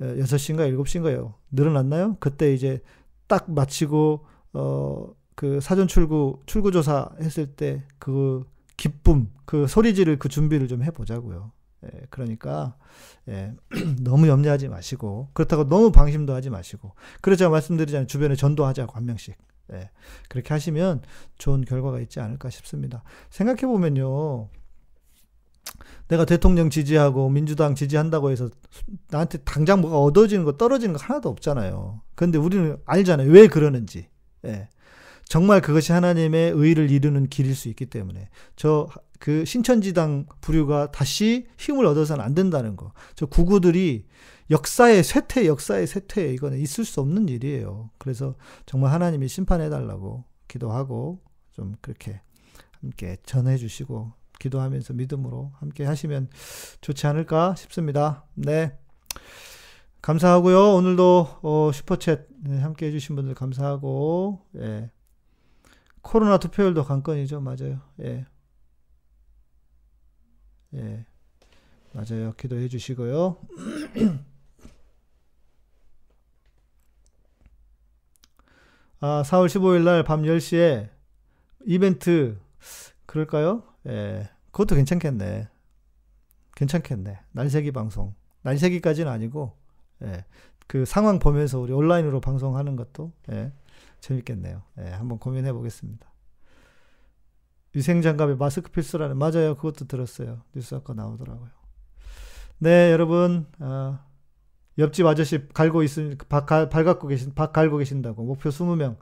6시인가 7시인가요? 늘어났나요? 그때 이제 딱 마치고 어 그 사전 출구 출구 조사 했을 때 그 기쁨, 그 소리 지를 그 준비를 좀해 보자고요. 예, 그러니까 예, [clears throat] 너무 염려하지 마시고 그렇다고 너무 방심도 하지 마시고 그래서 말씀드리잖아요. 주변에 전도하자고 한 명씩. 예, 그렇게 하시면 좋은 결과가 있지 않을까 싶습니다. 생각해 보면요. 내가 대통령 지지하고 민주당 지지한다고 해서 나한테 당장 뭐가 얻어지는 거 떨어지는 거 하나도 없잖아요. 근데 우리는 알잖아요. 왜 그러는지. 예. 정말 그것이 하나님의 의를 이루는 길일 수 있기 때문에 저 그 신천지당 부류가 다시 힘을 얻어서는 안 된다는 거. 저 구구들이 역사의 쇠퇴, 역사의 쇠퇴 이거는 있을 수 없는 일이에요. 그래서 정말 하나님이 심판해 달라고 기도하고 좀 그렇게 함께 전해 주시고 기도하면서 믿음으로 함께 하시면 좋지 않을까 싶습니다. 네. 감사하고요. 오늘도 어, 슈퍼챗 네, 함께 해주신 분들 감사하고, 예. 코로나 투표율도 관건이죠. 맞아요. 예. 예. 맞아요. 기도해 주시고요. [clears throat] 아, 4월 15일 날 밤 10시에 이벤트 그럴까요? 예. 그것도 괜찮겠네. 괜찮겠네. 날새기 방송. 날새기까지는 아니고, 예. 그 상황 보면서 우리 온라인으로 방송하는 것도, 예. 재밌겠네요. 예. 한번 고민해 보겠습니다. 위생 장갑에 마스크 필수라는, 맞아요. 그것도 들었어요. 뉴스 아까 나오더라고요. 네, 여러분, 아, 옆집 아저씨 갈고 있으니, 발, 갖고 계신, 박 갈고 계신다고. 목표 20명.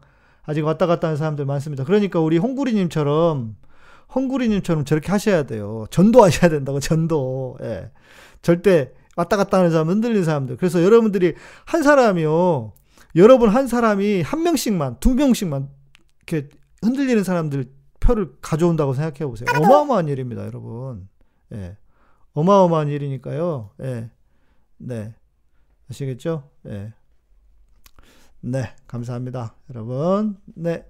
아직 왔다 갔다 하는 사람들 많습니다. 그러니까 우리 홍구리님처럼 헝구리님처럼 저렇게 하셔야 돼요. 전도하셔야 된다고, 전도. 예. 절대 왔다 갔다 하는 사람, 흔들리는 사람들. 그래서 여러분들이 한 사람이요. 여러분 한 사람이 한 명씩만, 두 명씩만 이렇게 흔들리는 사람들 표를 가져온다고 생각해 보세요. 어마어마한 일입니다, 여러분. 예. 어마어마한 일이니까요. 예. 네. 아시겠죠? 예. 네. 감사합니다. 여러분. 네.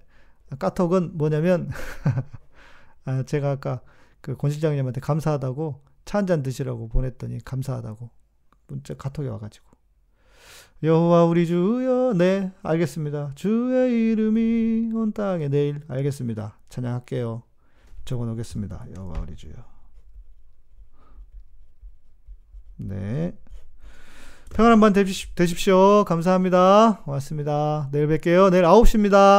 까톡은 뭐냐면, [laughs] 아, 제가 아까 그 권실장님한테 감사하다고 차 한 잔 드시라고 보냈더니 감사하다고 문자 카톡이 와가지고 여호와 우리 주여 네 알겠습니다 주의 이름이 온 땅에 내일 알겠습니다 찬양할게요 적어놓겠습니다 여호와 우리 주여 네 평안한 밤 되십시오. 감사합니다. 고맙습니다. 내일 뵐게요. 내일 9시입니다